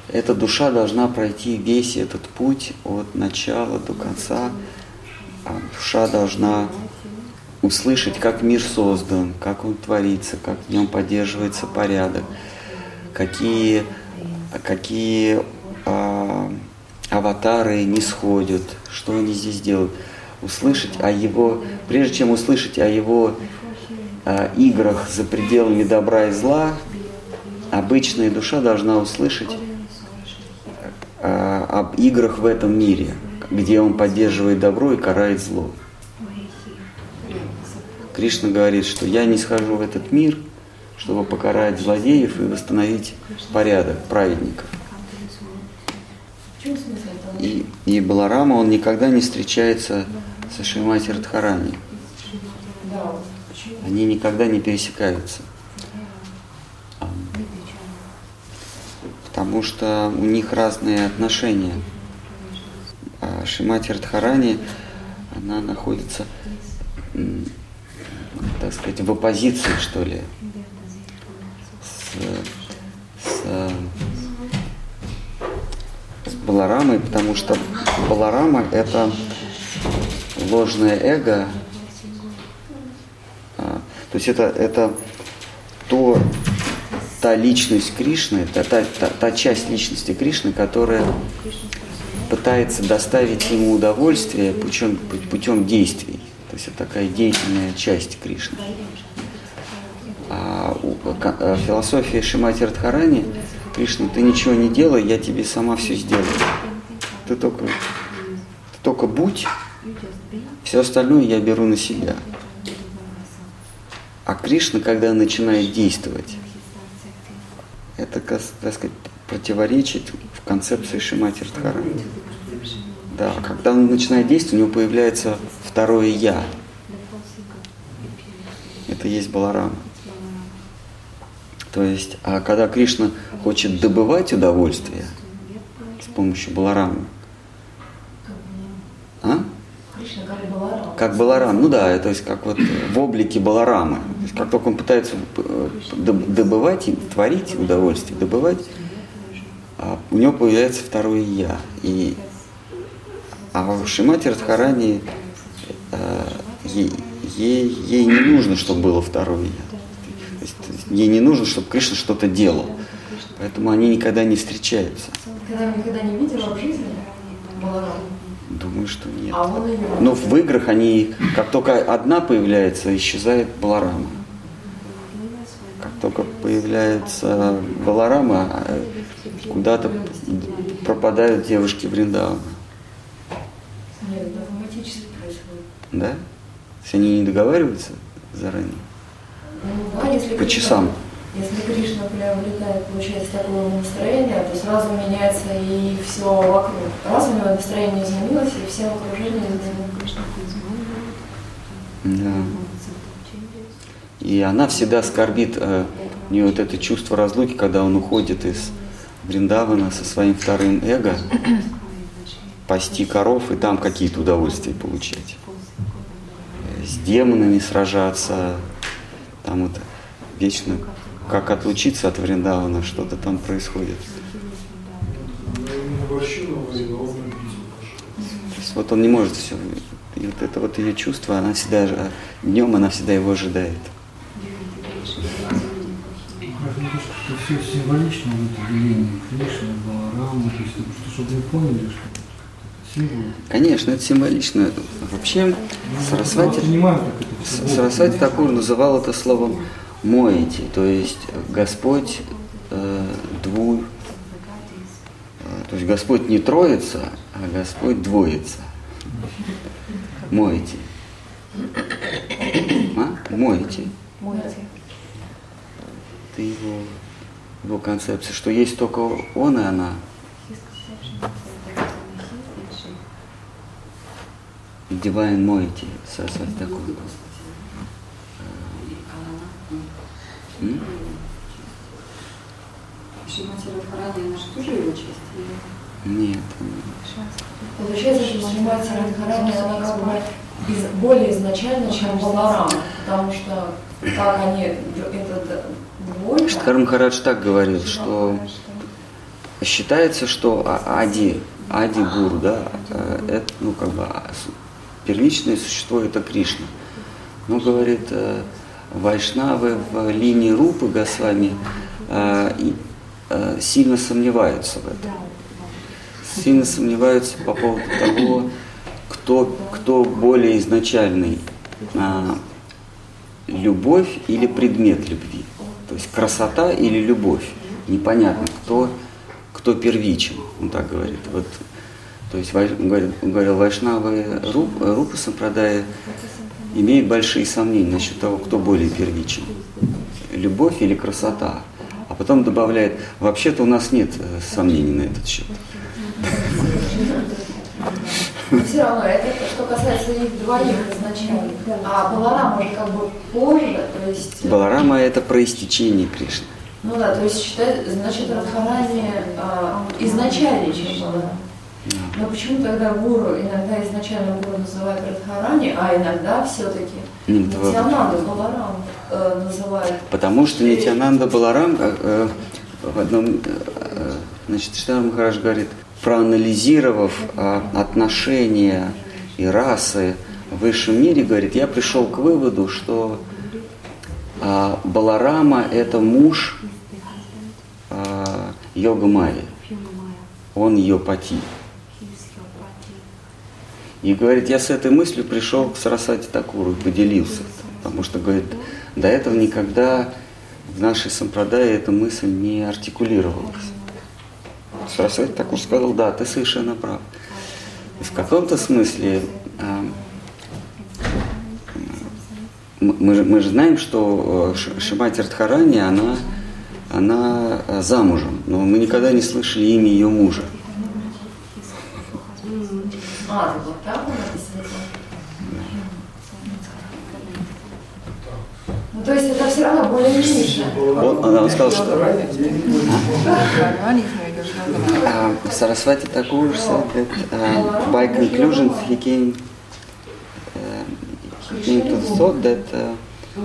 эта душа должна пройти весь этот путь от начала до конца. А душа должна услышать, как мир создан, как он творится, как в нем поддерживается порядок, какие, какие а, аватары не сходят, что они здесь делают. Услышать о его, прежде чем услышать о его а, играх за пределами добра и зла, обычная душа должна услышать а, об играх в этом мире, где он поддерживает добро и карает зло. Кришна говорит, что я не схожу в этот мир, чтобы покарать злодеев и восстановить порядок праведников. И, и Баларама, он никогда не встречается со Шимати Радхарани. Они никогда не пересекаются. Потому что у них разные отношения. А Шимати Радхарани, она находится так сказать, в оппозиции, что ли, с, с Баларамой, потому что Баларама – это ложное эго, а, то есть это, это то, та личность Кришны, та, та, та, часть личности Кришны, которая пытается доставить ему удовольствие путем, путем действий. То есть это такая деятельная часть Кришны. А у, а, философия Шимати Радхарани, Кришна, ты ничего не делай, я тебе сама все сделаю. Ты только, ты только будь, все остальное я беру на себя. А Кришна, когда начинает действовать, это, так сказать, противоречит в концепции Шимати Радхарани. Да, когда он начинает действовать, у него появляется второе «я». Это есть Баларама. То есть, а когда Кришна хочет добывать удовольствие с помощью Баларамы, а? Как Баларам, ну да, то есть как вот в облике Баларамы. То есть как только он пытается э, добывать, творить удовольствие, добывать, а у него появляется второе «я». И, а в Шимати Радхарани Э, ей, ей, ей не нужно, чтобы было второе я. То есть, ей не нужно, чтобы Кришна что-то делал. Поэтому они никогда не встречаются. Когда никогда не видела в жизни Думаю, что нет. А Но в играх они, как только одна появляется, исчезает Баларама. Как только появляется Баларама, куда-то пропадают девушки Вриндауна. Нет, это автоматически происходит. Да? То есть они не договариваются заранее? Ну, да, если По часам? Если Кришна влетает, получается, такое настроение, то сразу меняется и все вокруг. Раз у него настроение изменилось, и все в окружении изменилось. Да. И она всегда скорбит, э, у нее вот это чувство разлуки, когда он уходит из Бриндавана со своим вторым эго, пасти коров и там какие-то удовольствия получать. С демонами сражаться, там вот вечно как отлучиться от Вриндавана, что-то там происходит. То есть вот он не может все. И вот это вот ее чувство, она всегда, днем она всегда его ожидает. Все символично, вот это деление Кришны, Баларама, то есть, чтобы вы поняли, что Конечно, это символично. Вообще, Сарасвати, Сарасвати Такур называл это словом «моете», то есть Господь э, дву... Э, то есть Господь не троица, а Господь двоится. Моете. А? Моете. Моете. Это его, его концепция, что есть только он и она. Divine Moiety, Сарасвати такой. Шимати Радхарани, она же тоже его часть? Нет. Получается, что Шримати Радхарани, она как бы из, более изначально, чем Баларама, потому что как они, это двойка... Штхар Махарадж так говорил, что считается, что а, Ади, Ади Гуру, да, э, это, ну, как бы, а, первичное существо это Кришна. Но, говорит, э, Вайшнавы в линии Рупы Госвами э, сильно сомневаются в этом. Сильно сомневаются по поводу того, кто, кто более изначальный, любовь или предмет любви. То есть красота или любовь. Непонятно, кто, кто первичен, он так говорит. Вот, то есть, говорил, Вайшнавы Руп, Рупа Сампрадая имеют большие сомнения насчет того, кто более первичен. Любовь или красота. Потом добавляет, вообще-то у нас нет э, сомнений на этот счет. Но все равно, это что касается их двоих изначально. А Баларама уже как бы позже, то есть... Э, Баларама это проистечение Кришны. Ну да, то есть считать, значит, Радхарани а, изначально, чем Баларама. Но почему тогда гуру, иногда изначально гуру называют Радхарани, а иногда все-таки Нитянанда Баларам э, называют? Потому что Нитянанда Баларам э, э, в одном, э значит, Штар Махараш говорит, проанализировав э, отношения и расы в высшем мире, говорит, я пришел к выводу, что э, Баларама это муж э, Йога Майи. Он ее пати. И говорит, я с этой мыслью пришел к Сарасати Такуру и поделился. Потому что, говорит, до этого никогда в нашей сампрадае эта мысль не артикулировалась. Сарасвати Такур сказал, да, ты совершенно прав. И в каком-то смысле а, мы, же, мы же знаем, что э, Шимати Радхарани, она, она замужем, но мы никогда не слышали имя ее мужа. А, Он, она сказала, что... Saraswati Thakur said that uh, by conclusion he came, uh, he came to the thought that uh, uh,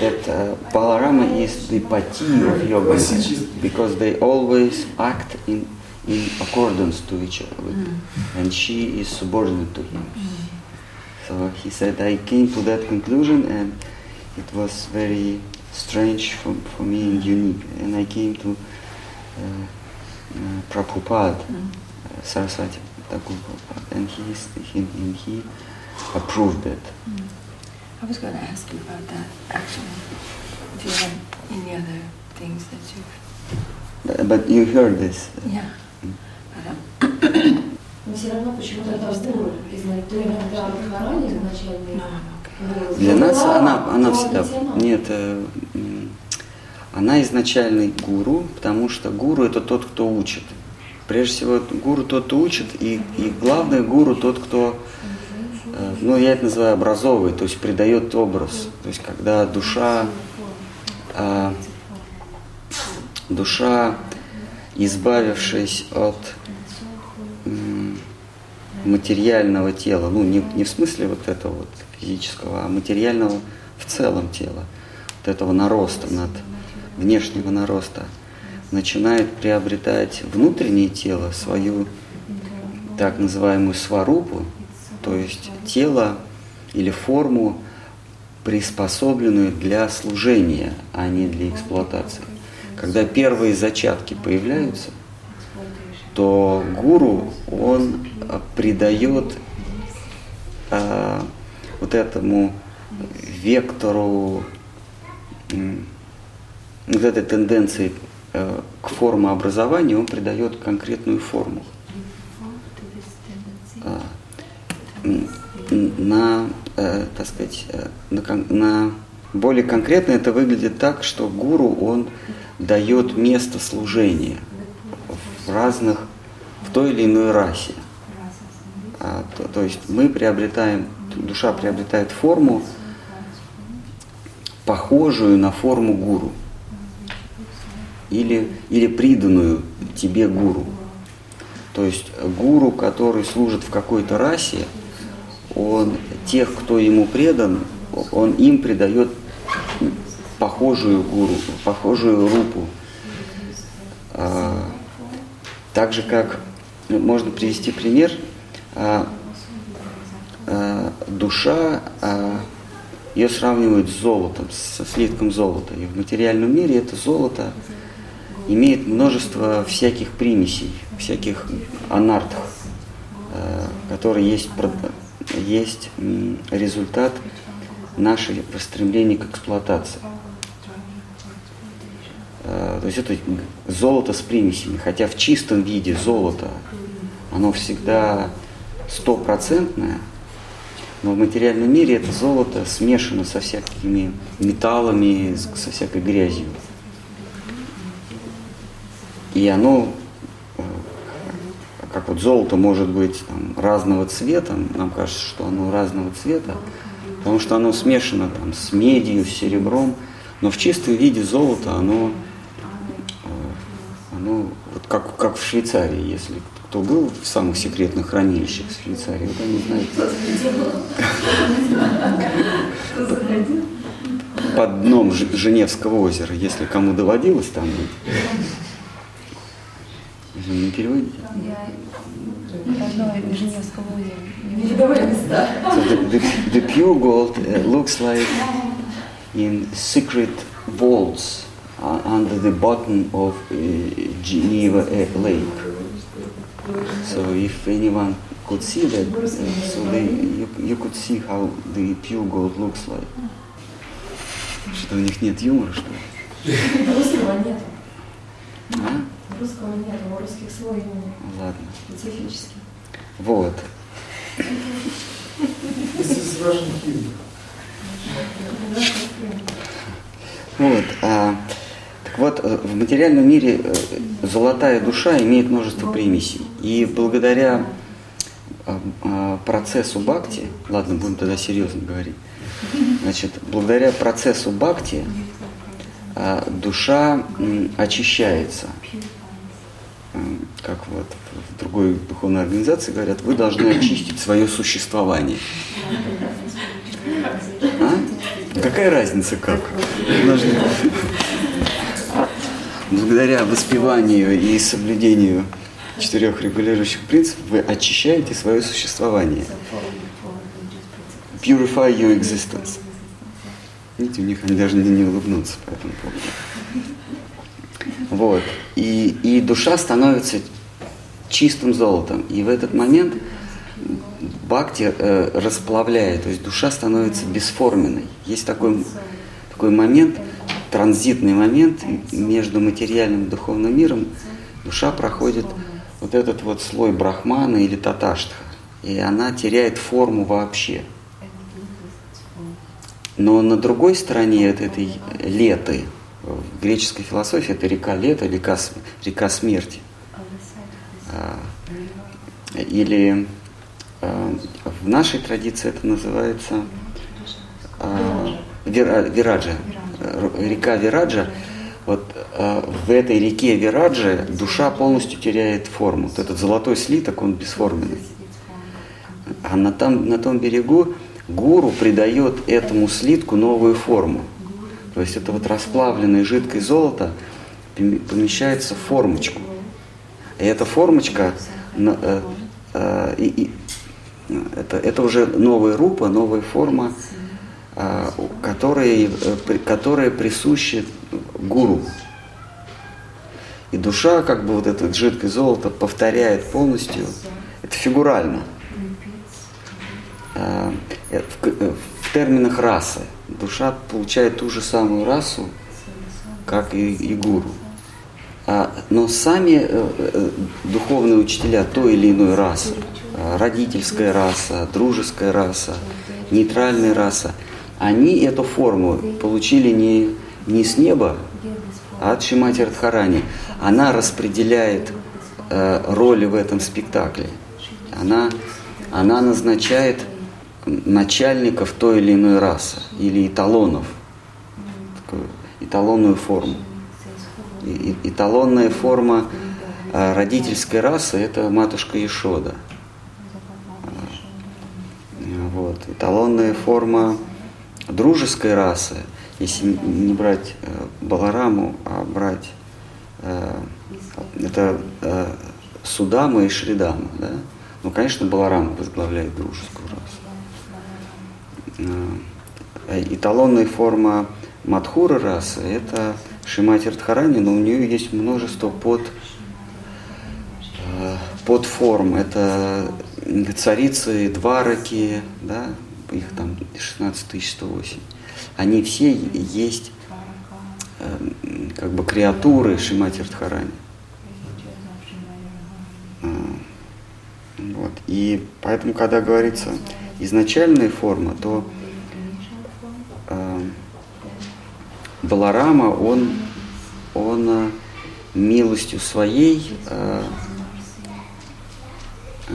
that uh, Balarama is the pati of yoga because they always act in in accordance to each other, mm. and she is subordinate to him. Mm. So he said, I came to that conclusion, and it was very strange for, for me and unique. And I came to uh, uh, Prabhupada, mm. uh, Saraswati Thakur Prabhupada, and he, he, and he approved it. Mm. I was going to ask you about that, actually. Do you have any other things that you've... But you heard this. Yeah. Но все равно почему-то это гуру признать. То иногда Радхарани изначально Для нас она, она всегда... Нет, э, она изначальный гуру, потому что гуру это тот, кто учит. Прежде всего, гуру тот, кто учит, и, и главное, гуру тот, кто, э, ну, я это называю образовывает, то есть придает образ. То есть, когда душа, э, душа, избавившись от материального тела, ну не, не в смысле вот этого вот физического, а материального в целом тела, вот этого нароста, над внешнего нароста, начинает приобретать внутреннее тело, свою так называемую сварупу, то есть тело или форму, приспособленную для служения, а не для эксплуатации. Когда первые зачатки появляются – то гуру, он придает а, вот этому вектору, вот этой тенденции а, к формообразованию, он придает конкретную форму. А, на, а, так сказать, на, на более конкретно это выглядит так, что гуру, он дает место служения – разных, в той или иной расе. А, то, то есть мы приобретаем, душа приобретает форму, похожую на форму гуру. или, или приданную тебе гуру. То есть гуру, который служит в какой-то расе, он тех, кто ему предан, он им придает похожую гуру, похожую рупу. Так же как можно привести пример, а, а, душа, а, ее сравнивают с золотом, со слитком золота. И в материальном мире это золото имеет множество всяких примесей, всяких анартов, которые есть, есть результат нашей стремления к эксплуатации. А, то есть это золото с примесями, хотя в чистом виде золото, оно всегда стопроцентное, но в материальном мире это золото смешано со всякими металлами, со всякой грязью. И оно, э, как вот золото может быть там, разного цвета, нам кажется, что оно разного цвета, потому что оно смешано там, с медью, с серебром, но в чистом виде золото, оно, оно вот как, как в Швейцарии, если кто был в самых секретных хранилищах в Швейцарии, вот они знают. Под дном Женевского озера, если кому доводилось там быть. Не переводите? So the, the, the pure gold uh, looks like in secret vaults uh, under the bottom of uh, Geneva Lake. So if anyone could see that, uh, so they, you, you could see how the pure gold looks like. Что у них нет юмора, что ли? Русского нет. А? Русского нет, у русских свой юмор. Ладно. Специфический. Вот. Вот. А, вот, э, в материальном мире э, золотая душа имеет множество примесей. И благодаря а, процессу бхакти, ладно, будем тогда серьезно говорить, значит, благодаря процессу бхакти душа очищается. Как вот в другой духовной организации говорят, вы должны очистить свое существование. А? Какая разница как? Должны благодаря воспеванию и соблюдению четырех регулирующих принципов вы очищаете свое существование. Purify your existence. Видите, у них они даже не, не улыбнутся по этому поводу. Вот. И, и душа становится чистым золотом. И в этот момент бхакти э, расплавляет, то есть душа становится бесформенной. Есть такой, такой момент, транзитный момент между материальным и духовным миром, душа проходит вот этот вот слой брахмана или таташтха, и она теряет форму вообще. Но на другой стороне от этой леты, в греческой философии это река лета, река, река смерти. А, или а, в нашей традиции это называется а, вираджа река Вираджа, вот э, в этой реке Вираджа душа полностью теряет форму. Вот этот золотой слиток, он бесформенный. А на, там, на том берегу гуру придает этому слитку новую форму. То есть это вот расплавленное жидкое золото помещается в формочку. И эта формочка, э, э, и, это, это уже новая рупа, новая форма которые, э, которые присущи гуру. И душа, как бы вот это жидкое золото, повторяет полностью, это фигурально. Э, э, в терминах расы. Душа получает ту же самую расу, как и, и гуру. А, но сами духовные учителя той или иной расы, родительская раса, дружеская раса, нейтральная раса – они эту форму получили не, не с неба, а от Шимати Радхарани. Она распределяет э, роли в этом спектакле. Она, она назначает начальников той или иной расы или эталонов, такую эталонную форму. эталонная форма а, родительской расы – это матушка Ешода. Вот. Эталонная форма дружеской расы, если не брать э, Балараму, а брать э, это э, Судама и Шридама, да? Ну, конечно, Баларама возглавляет дружескую расу. Эталонная форма Мадхура расы – это Шимати Радхарани, но у нее есть множество под, подформ. Это царицы, двараки, да, их там 16108, они все есть э, как бы креатуры Шимати Радхарани. А, вот. И поэтому, когда говорится изначальная форма, то э, Баларама, он, он э, милостью своей э, э,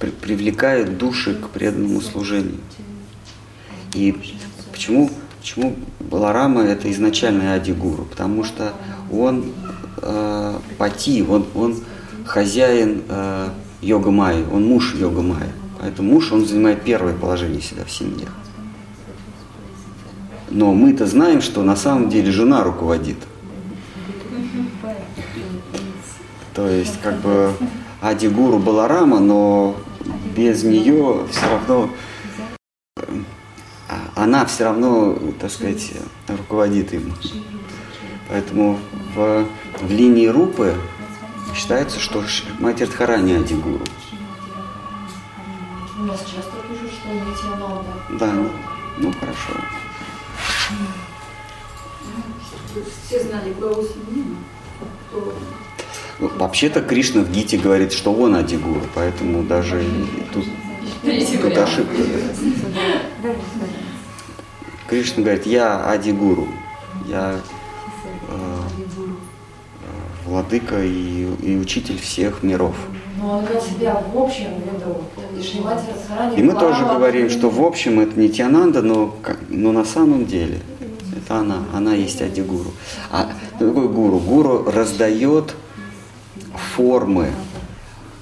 при, привлекает души к преданному служению. И почему, почему Баларама это изначально Адигуру? Потому что он э, пати, он, он хозяин э, йога майи, он муж йога майи. Поэтому муж, он занимает первое положение всегда в семье. Но мы-то знаем, что на самом деле жена руководит. То есть, как бы, Адигуру Баларама, но без нее все равно а, она все равно, так сказать, руководит им. Поэтому в, в линии Рупы считается, что Мать Радхарани Адигуру. У нас часто пишут, что Нитянанда. Да, ну, ну хорошо. Все знали главу семьи, кто вообще-то Кришна в Гите говорит, что он Адигура, поэтому даже тут, тут ошибка. Кришна говорит, я Адигуру, я э, владыка и, и учитель всех миров. Но он говорит себя в общем виду. И мы тоже говорим, что в общем это не Тиананда, но, но на самом деле это она, она есть Адигуру. А такой гуру? Гуру раздает формы.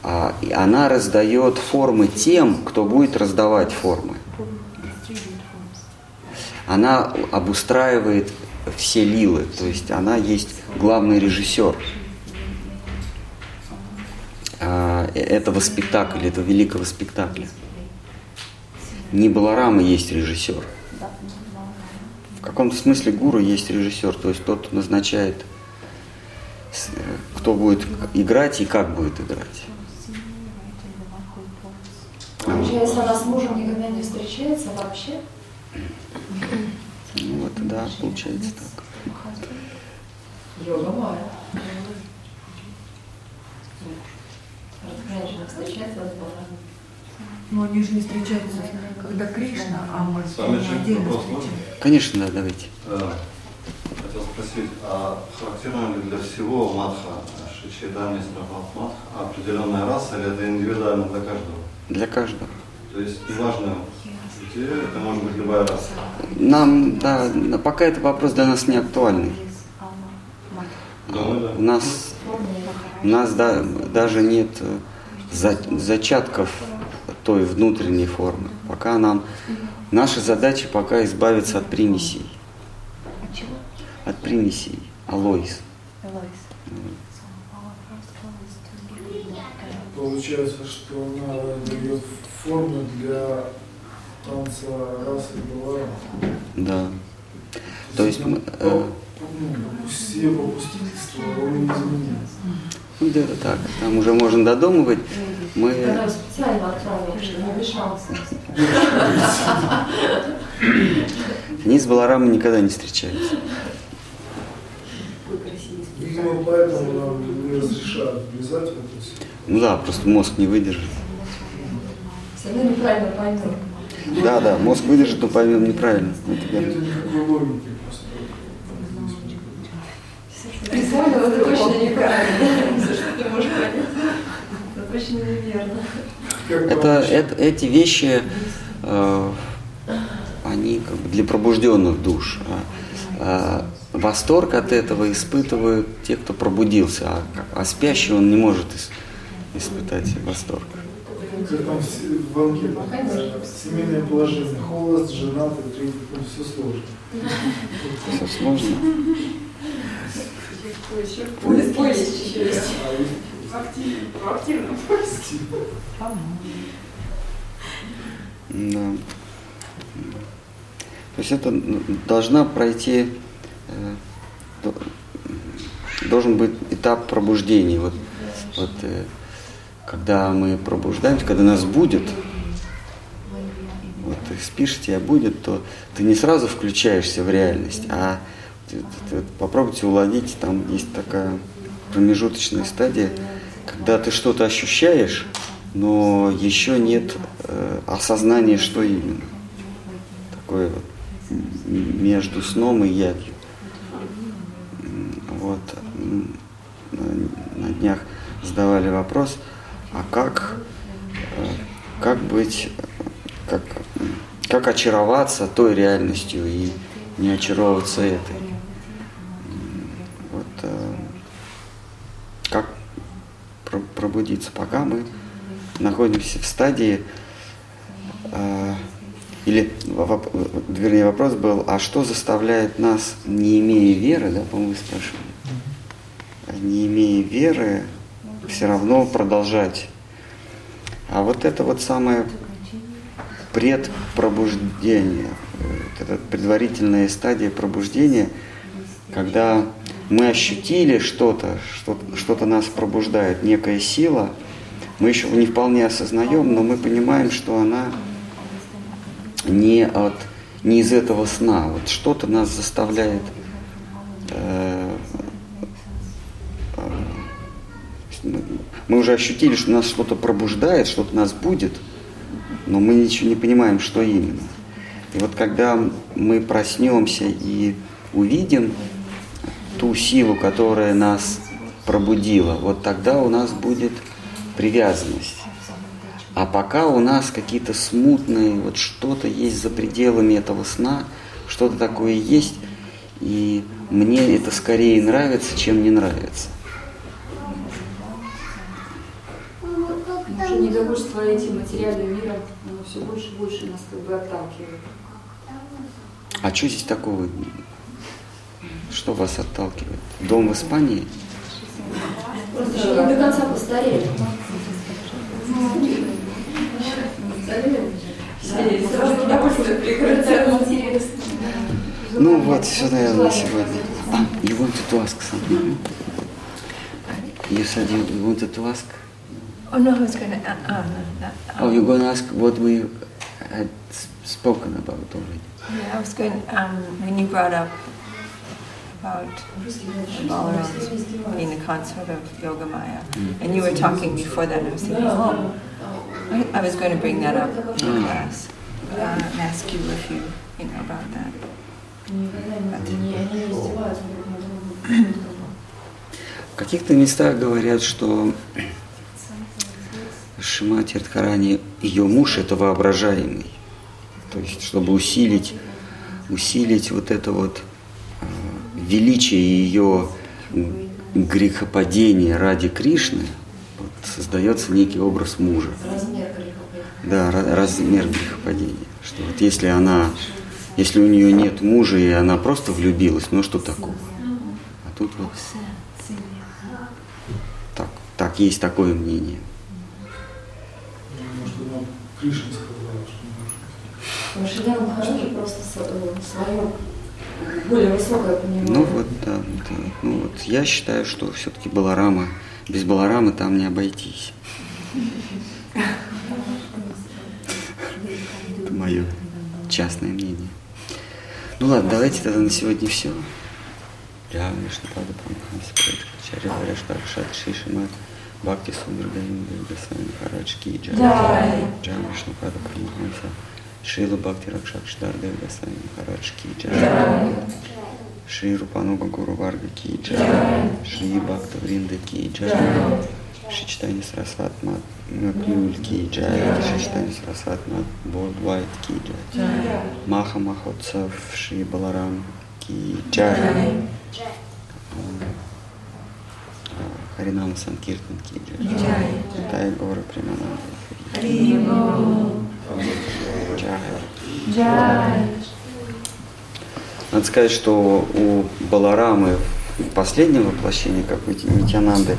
А, она раздает формы тем, кто будет раздавать формы. Она обустраивает все лилы, то есть она есть главный режиссер а, этого спектакля, этого великого спектакля. Не Баларама есть режиссер. В каком-то смысле гуру есть режиссер, то есть тот, кто назначает кто будет играть и как будет играть. Получается, она с мужем никогда не встречается вообще? Ну вот, да, получается так. Йога Майя. Женщина встречается с Богом. Но они же не встречаются, когда Кришна, а мы отдельно встречаемся. Конечно, да, давайте. Хотел спросить, а характерно ли для всего матха, шичидами, матха, определенная раса или это индивидуально для каждого? Для каждого. То есть неважно, где, это может быть любая раса? Нам, да, пока это вопрос для нас не актуальный. Да. У нас, у нас да, даже нет э, за, зачатков той внутренней формы. Пока нам, наша задача пока избавиться от примесей от примесей. Алоис. Получается, что она дает формы для танца расы и Да. То есть мы, э, ну, все попустительства он не изменяет. Ну, где-то так. Там уже можно додумывать. Мы... Я специально отправил, чтобы не мешался. Они с Баларамой никогда не встречались. Видимо, поэтому нам не разрешают влезать в это все. Ну да, просто мозг не выдержит. Все равно неправильно поймем. Да, да, мозг выдержит, но поймем неправильно. Это Нет никакой логики просто. Ты понял, это точно неправильно. За что ты можешь понять? Это точно неверно. Это, это, эти вещи, э, они как бы для пробужденных душ. А, а, восторг от этого испытывают те, кто пробудился, а, а спящий он не может испытать восторг. Там в анкете, семейное положение, холост, женатый, третий, все сложно. Все сложно. В активном поиске. Да. То есть это должна пройти, должен быть этап пробуждения. Вот, вот э, когда мы пробуждаемся, когда нас будет, вот ты спишь, тебя будет, то ты не сразу включаешься в реальность, а попробуйте уловить, там есть такая промежуточная стадия, когда ты что-то ощущаешь, но еще нет э, осознания, что именно. Такое вот между сном и явью. Вот на днях задавали вопрос, а как, э, как быть, как, как очароваться той реальностью и не очаровываться этой. Вот э, как пробудиться, пока мы находимся в стадии э, или, вернее, вопрос был, а что заставляет нас, не имея веры, да, по-моему, спрашивали, не имея веры, все равно продолжать. А вот это вот самое предпробуждение, вот эта предварительная стадия пробуждения, когда мы ощутили что-то, что-то, нас пробуждает, некая сила, мы еще не вполне осознаем, но мы понимаем, что она не, от, не из этого сна. Вот что-то нас заставляет э, э, мы уже ощутили, что нас что-то пробуждает, что-то нас будет, но мы ничего не понимаем, что именно. И вот когда мы проснемся и увидим ту силу, которая нас пробудила, вот тогда у нас будет привязанность. А пока у нас какие-то смутные, вот что-то есть за пределами этого сна, что-то такое есть, и мне это скорее нравится, чем не нравится. Уже недовольство этим материальным миром, оно все больше и больше нас как бы отталкивает. А что здесь такого? Что вас отталкивает? Дом в Испании? Просто не до конца постарели. Ну вот, все, наверное, на сегодня. А, you wanted to ask something? You said you wanted to ask? Oh no, I was going to. Uh, uh, uh, oh, you're going to ask what we had spoken about already. Yeah, I was going. Um, when you brought up about Balaram being the consort of Yoga Maya, mm. and you were talking before that, I was thinking, oh. I, I was going to bring that up in class uh, and ask you if you, you know, about that. В каких-то местах говорят, что Шимати Радхарани, ее муж это воображаемый. То есть, чтобы усилить, усилить вот это вот э, величие ее грехопадения ради Кришны – создается некий образ мужа. Размер грехопадения. Да, размер грехопадения. Что вот если она, если у нее нет мужа и она просто влюбилась, ну что такого? А тут вот так, так есть такое мнение. Может, она Кришна сказала, что Махараджа просто свое более высокое понимание. Ну вот, да, да. Ну вот я считаю, что все-таки Баларама без Баларамы там не обойтись. Это мое частное мнение. Ну ладно, давайте тогда на сегодня все. Джава Вишнапада Прамхамса Чаря Варяшта Рашат Шишима Бхакти Сундра Гаинда Гасвами Харадж Ки Джава Джава Вишнапада Прамхамса Шила Бхакти Ракшак Шдарда Гасвами Харадж Ки Джава Шри Рупануга Гуру Варга Ки Джай, Шри Бхакта Вринда Ки Джай, Шри Читани Сарасват Мат Маклюль Ки Джай, Шри Читани Сарасват Мат Worldwide Ки Джай, Маха Махотсав Шри Баларам Ки Джай. Харинам Санкиртан Ки Джай. Гора Примананда. Джай. Надо сказать, что у Баларамы в последнем воплощении, как у Нитянанды,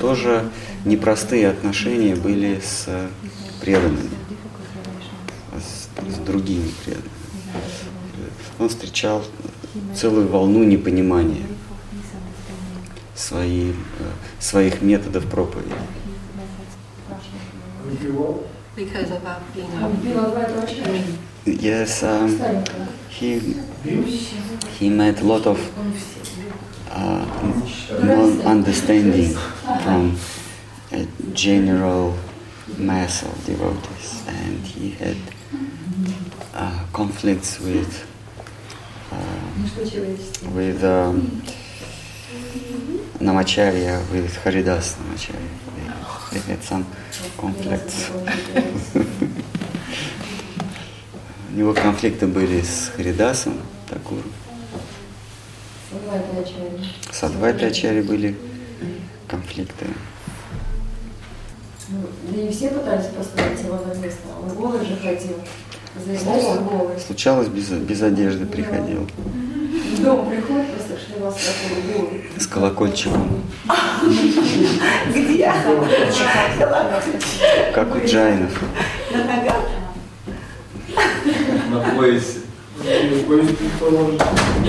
тоже непростые отношения были с преданными, с, с другими преданными. Он встречал целую волну непонимания свои, своих методов проповеди. Because of our being Yes, um, he he met a lot of uh, non-understanding from a general mass of devotees, and he had uh, conflicts with uh, with um, With Haridas Namacharya. They, they had some conflicts. У него конфликты были с Харидасом Такуром. С Адвайтой были конфликты. Да и все пытались поставить его на место. Он голый же ходил. голый. Случалось, без, без одежды приходил. Дом приходит, просто. С колокольчиком. Где? Как у джайнов. На ногах? На поясе.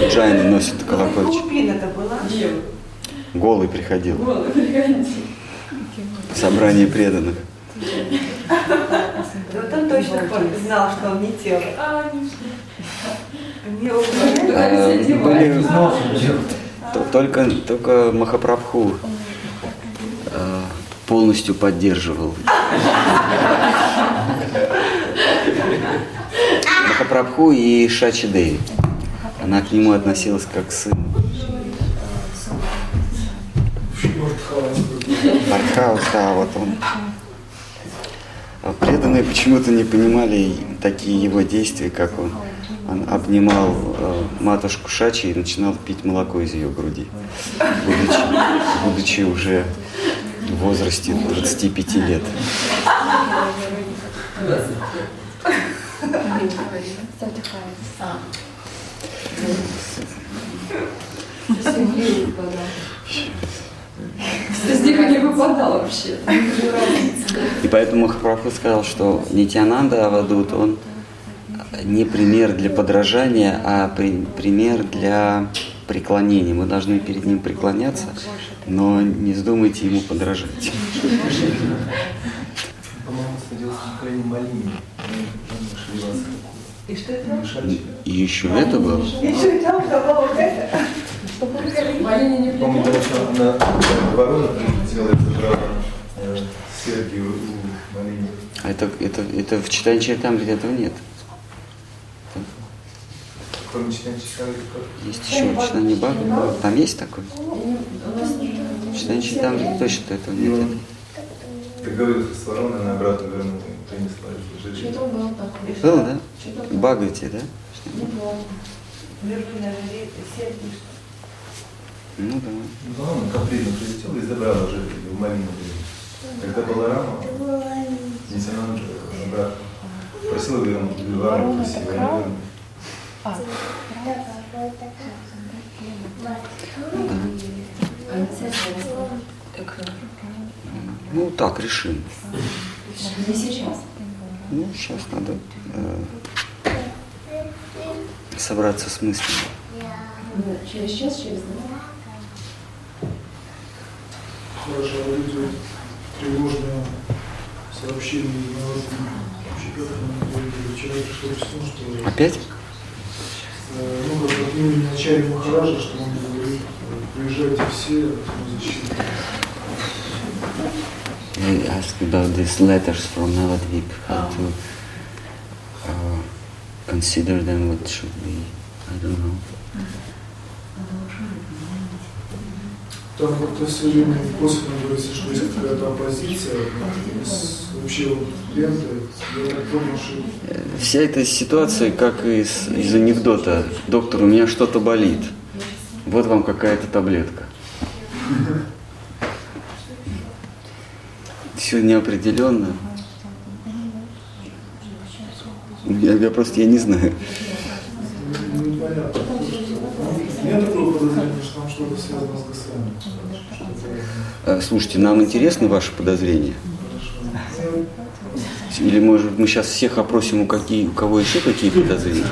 Джайны носят колокольчик. Глубина-то была. Голый приходил. Голый приходил. Собрание преданных. Вот он точно знал, что он не тело. Только, только Махапрабху а, полностью поддерживал. Махапрабху и Шачи Деви. Она к нему относилась как к сыну. Артхаус, да, вот он. Преданные почему-то не понимали такие его действия, как он, он обнимал э, матушку Шачи и начинал пить молоко из ее груди, будучи, будучи уже в возрасте 25 лет. С них не выпадал вообще. И поэтому Махапрабху сказал, что Нитянанда Авадут, он не пример для подражания, а при, пример для преклонения. Мы должны перед ним преклоняться, но не вздумайте ему подражать. И что это? И еще это было. Еще и там было вот это. Помню, что она ворона э, Сергию у Малини. А это, это, это в читании Чайтамрите этого нет. Есть еще читание Бхагавата. Там есть такой? Читании Чайтамрите точно этого нет. Ты говорил, что с вороной она обратно вернула принесла эту женщину. Что-то было такое. Было, да? В Бхагавате, да? Не помню. Верхняя Сергий. Ну да. Ну, она капризно прилетела и забрала же в Малину. Когда была рама, Нитянанда обратно просила вернуть Вилару красиво, Ну так, решим. Не сейчас. Ну, сейчас надо э, собраться с мыслями. Через час, через два. Хорошо, люди тревожное сообщение из новостей. Вообще, ну, как от имени начальника Махараджа, что он говорит, э, приезжайте все, мы защитим. I asked about these letters from Navadvip, how to uh, consider them, what should be, I don't know. Там как-то все время косвенно говорится, что есть какая-то оппозиция с вообще вот ленты. Вся эта ситуация, как из, из анекдота. Доктор, у меня что-то болит. Вот вам какая-то таблетка. Все неопределенно. Я, я просто я не знаю. ну, непонятно. У меня такое подозрение, А, Слушайте, нам интересны ваши подозрения? Или, может, мы сейчас всех опросим, у, какие, у кого еще какие подозрения?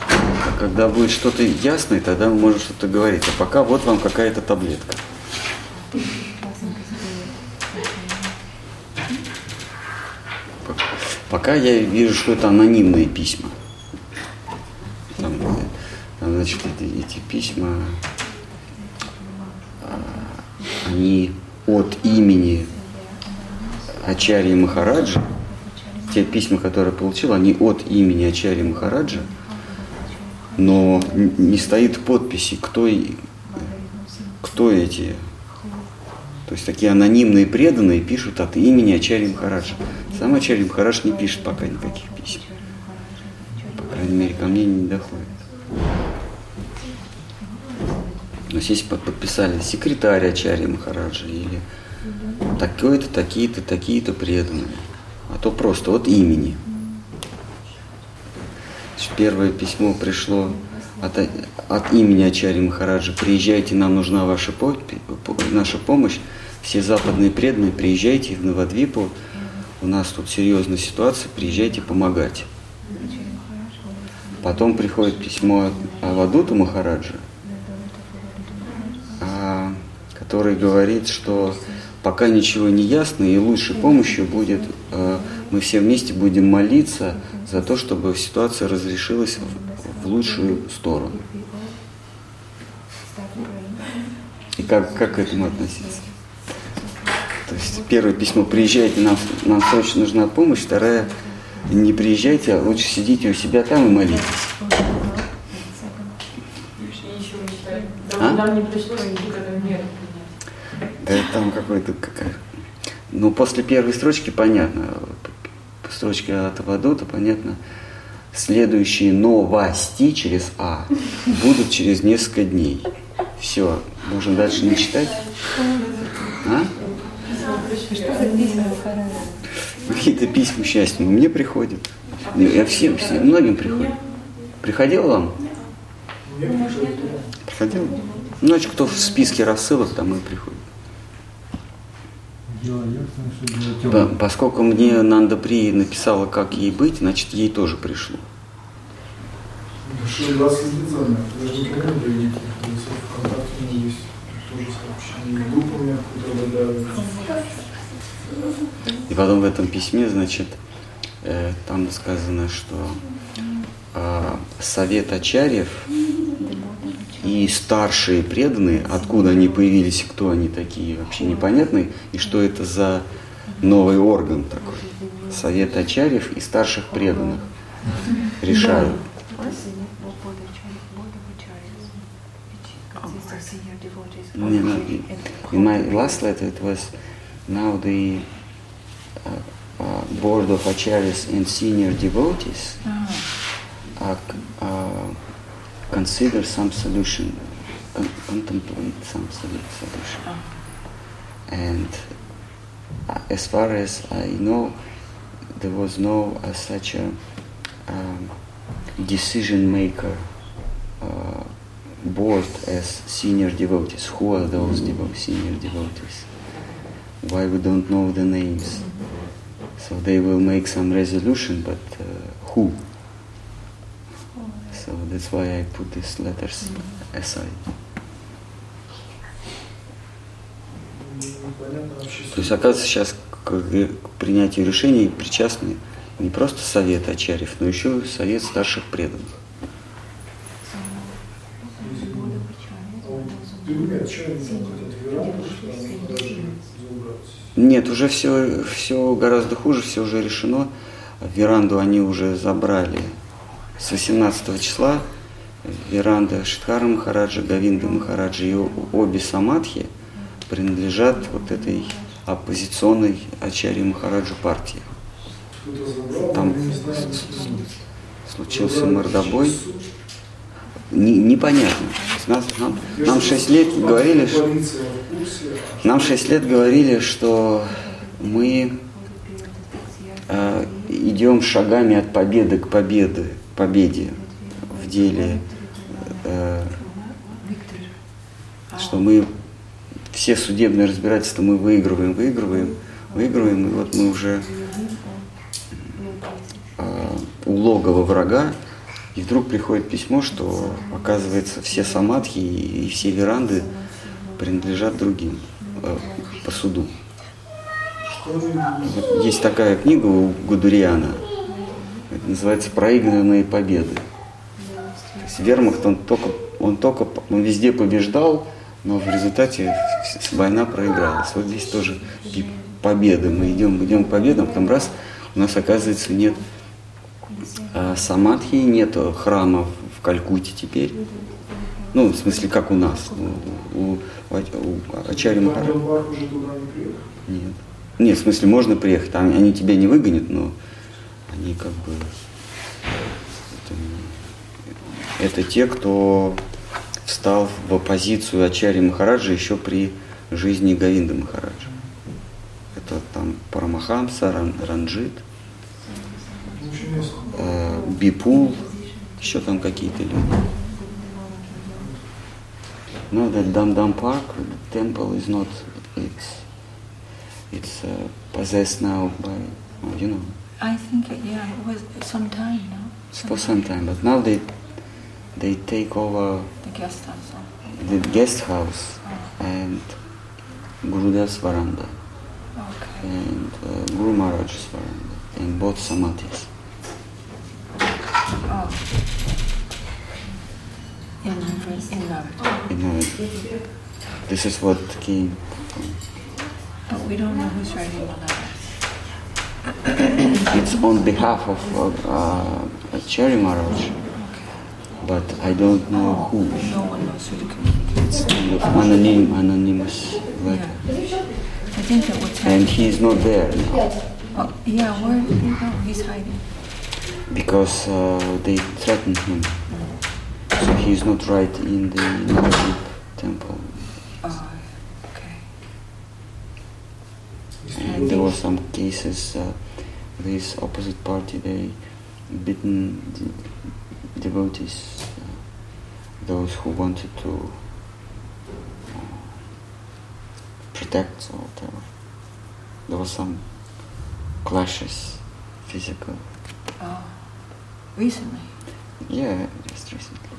А когда будет что-то ясное, тогда мы можем что-то говорить. А пока вот вам какая-то таблетка. Пока я вижу, что это анонимные письма. Там, э, значит, эти, эти письма, они от имени Ачарьи Махараджа, те письма, которые получил, они от имени Ачарьи Махараджа, но не стоит подписи, кто, кто эти. То есть такие анонимные преданные пишут от имени Ачарьи Махараджа. Сам Ачарья Махарадж не пишет пока никаких писем. По крайней мере, ко мне не доходит. Но здесь под- подписали секретарь Ачарьи Махараджа или такой-то, такие-то, такие-то преданные. А то просто от имени. Первое письмо пришло от, от имени Ачарьи Махараджа. Приезжайте, нам нужна ваша наша помощь. Все западные преданные, приезжайте в Новодвипу. У нас тут серьезная ситуация, приезжайте помогать. Потом приходит письмо от Авадута Махараджа, а, который говорит, что пока ничего не ясно, и лучшей помощью будет, э, мы все вместе будем молиться за то, чтобы ситуация разрешилась в, лучшую сторону. И как, как к этому относиться? То есть первое письмо, приезжайте, нам, нам срочно нужна помощь, вторая, не приезжайте, а лучше сидите у себя там и молитесь. А? Нам не пришлось никакой меры Да там какой-то какая. Ну, после первой строчки понятно. Строчка от Авадота, понятно. Следующие новости через А будут через несколько дней. Все, можно дальше не читать. А? Какие-то письма счастья. Ну, мне приходят. Я всем, всем, многим приходят. Приходил вам? Приходит, Приходил? Ну, значит, кто в списке рассылок, там и приходит. Дело что. Поскольку мне Нанда При написала, как ей быть, значит, ей тоже пришло. И потом в этом письме, значит, э, там сказано, что а, совет Ачарьев и старшие преданные, откуда они появились и кто они такие, вообще непонятно, и что это за новый орган такой. Совет Ачарьев и старших преданных решают. И- In my last letter, it was now the uh, uh, board of acharyas and senior devotees uh, uh, consider some solution, con- contemplate some solu- solution. And uh, as far as I know, there was no uh, such a um, decision maker uh, board as senior devotees. Who are those devo- senior devotees? Why we don't know the names? So they will make some resolution, but uh, who? So that's why I put these letters aside. То есть, оказывается, сейчас к, принятию решений причастны не просто совет Ачарьев, но еще и совет старших преданных. Нет, уже все, все гораздо хуже, все уже решено. Веранду они уже забрали с 18 числа. Веранда Шидхара Махараджа, Гавинда Махараджа и обе самадхи принадлежат вот этой оппозиционной Ачарьи Махараджу партии. Там случился мордобой. Не- непонятно. Нас, нам, нам 6 лет говорили, что нам 6 лет говорили, что мы э, идем шагами от победы к победе, победе в деле, э, что мы все судебные разбирательства мы выигрываем, выигрываем, выигрываем, и вот мы уже э, у логова врага, и вдруг приходит письмо, что оказывается все самадхи и, все веранды принадлежат другим э, по суду. Есть такая книга у Гудериана, это называется «Проигранные победы». То есть вермахт, он только, он только, он везде побеждал, но в результате война проигралась. Вот здесь тоже победы. Мы идем, идем к победам, потом раз, у нас оказывается нет а, самадхи, нет храма в Калькутте теперь. Ну, в смысле, как у нас. У, у, у, у Ачарьи Махараджа. Нет. Нет, в смысле, можно приехать, там они тебя не выгонят, но они как бы... Это, это те, кто встал в оппозицию Ачари Махараджа еще при жизни Говинда Махараджа. Это там Парамахамса, Ран- Ранджит, э, Бипул, еще там какие-то люди. No, that Dam Dam Park, the is not, it's, it's uh, possessed now by, you know, I think, it- yeah, it was some time now. for some time, but now they, they take over The guest house. oh. the guest house and Gurudas Varanda Okay. and uh, Guru Maharaj's Varanda and both samadhis. Oh. In, in Navid. You know, this is what came from But we don't know who's writing the letters. It's on behalf of uh, uh, Cherry Maharaj, but I don't know who. No one knows who to communicate. It's kind of anonym, anonymous letter. Yeah. I think that what's And happening. he's not there now Oh, yeah, where did he go? He's hiding. because uh, they threatened him. So he's not right in the temple. Oh, okay. And there were some cases, uh, this opposite party, they beaten de- devotees, uh, those who wanted to uh, protect or whatever. There was some clashes, physical. Oh, recently. Yeah, just recently.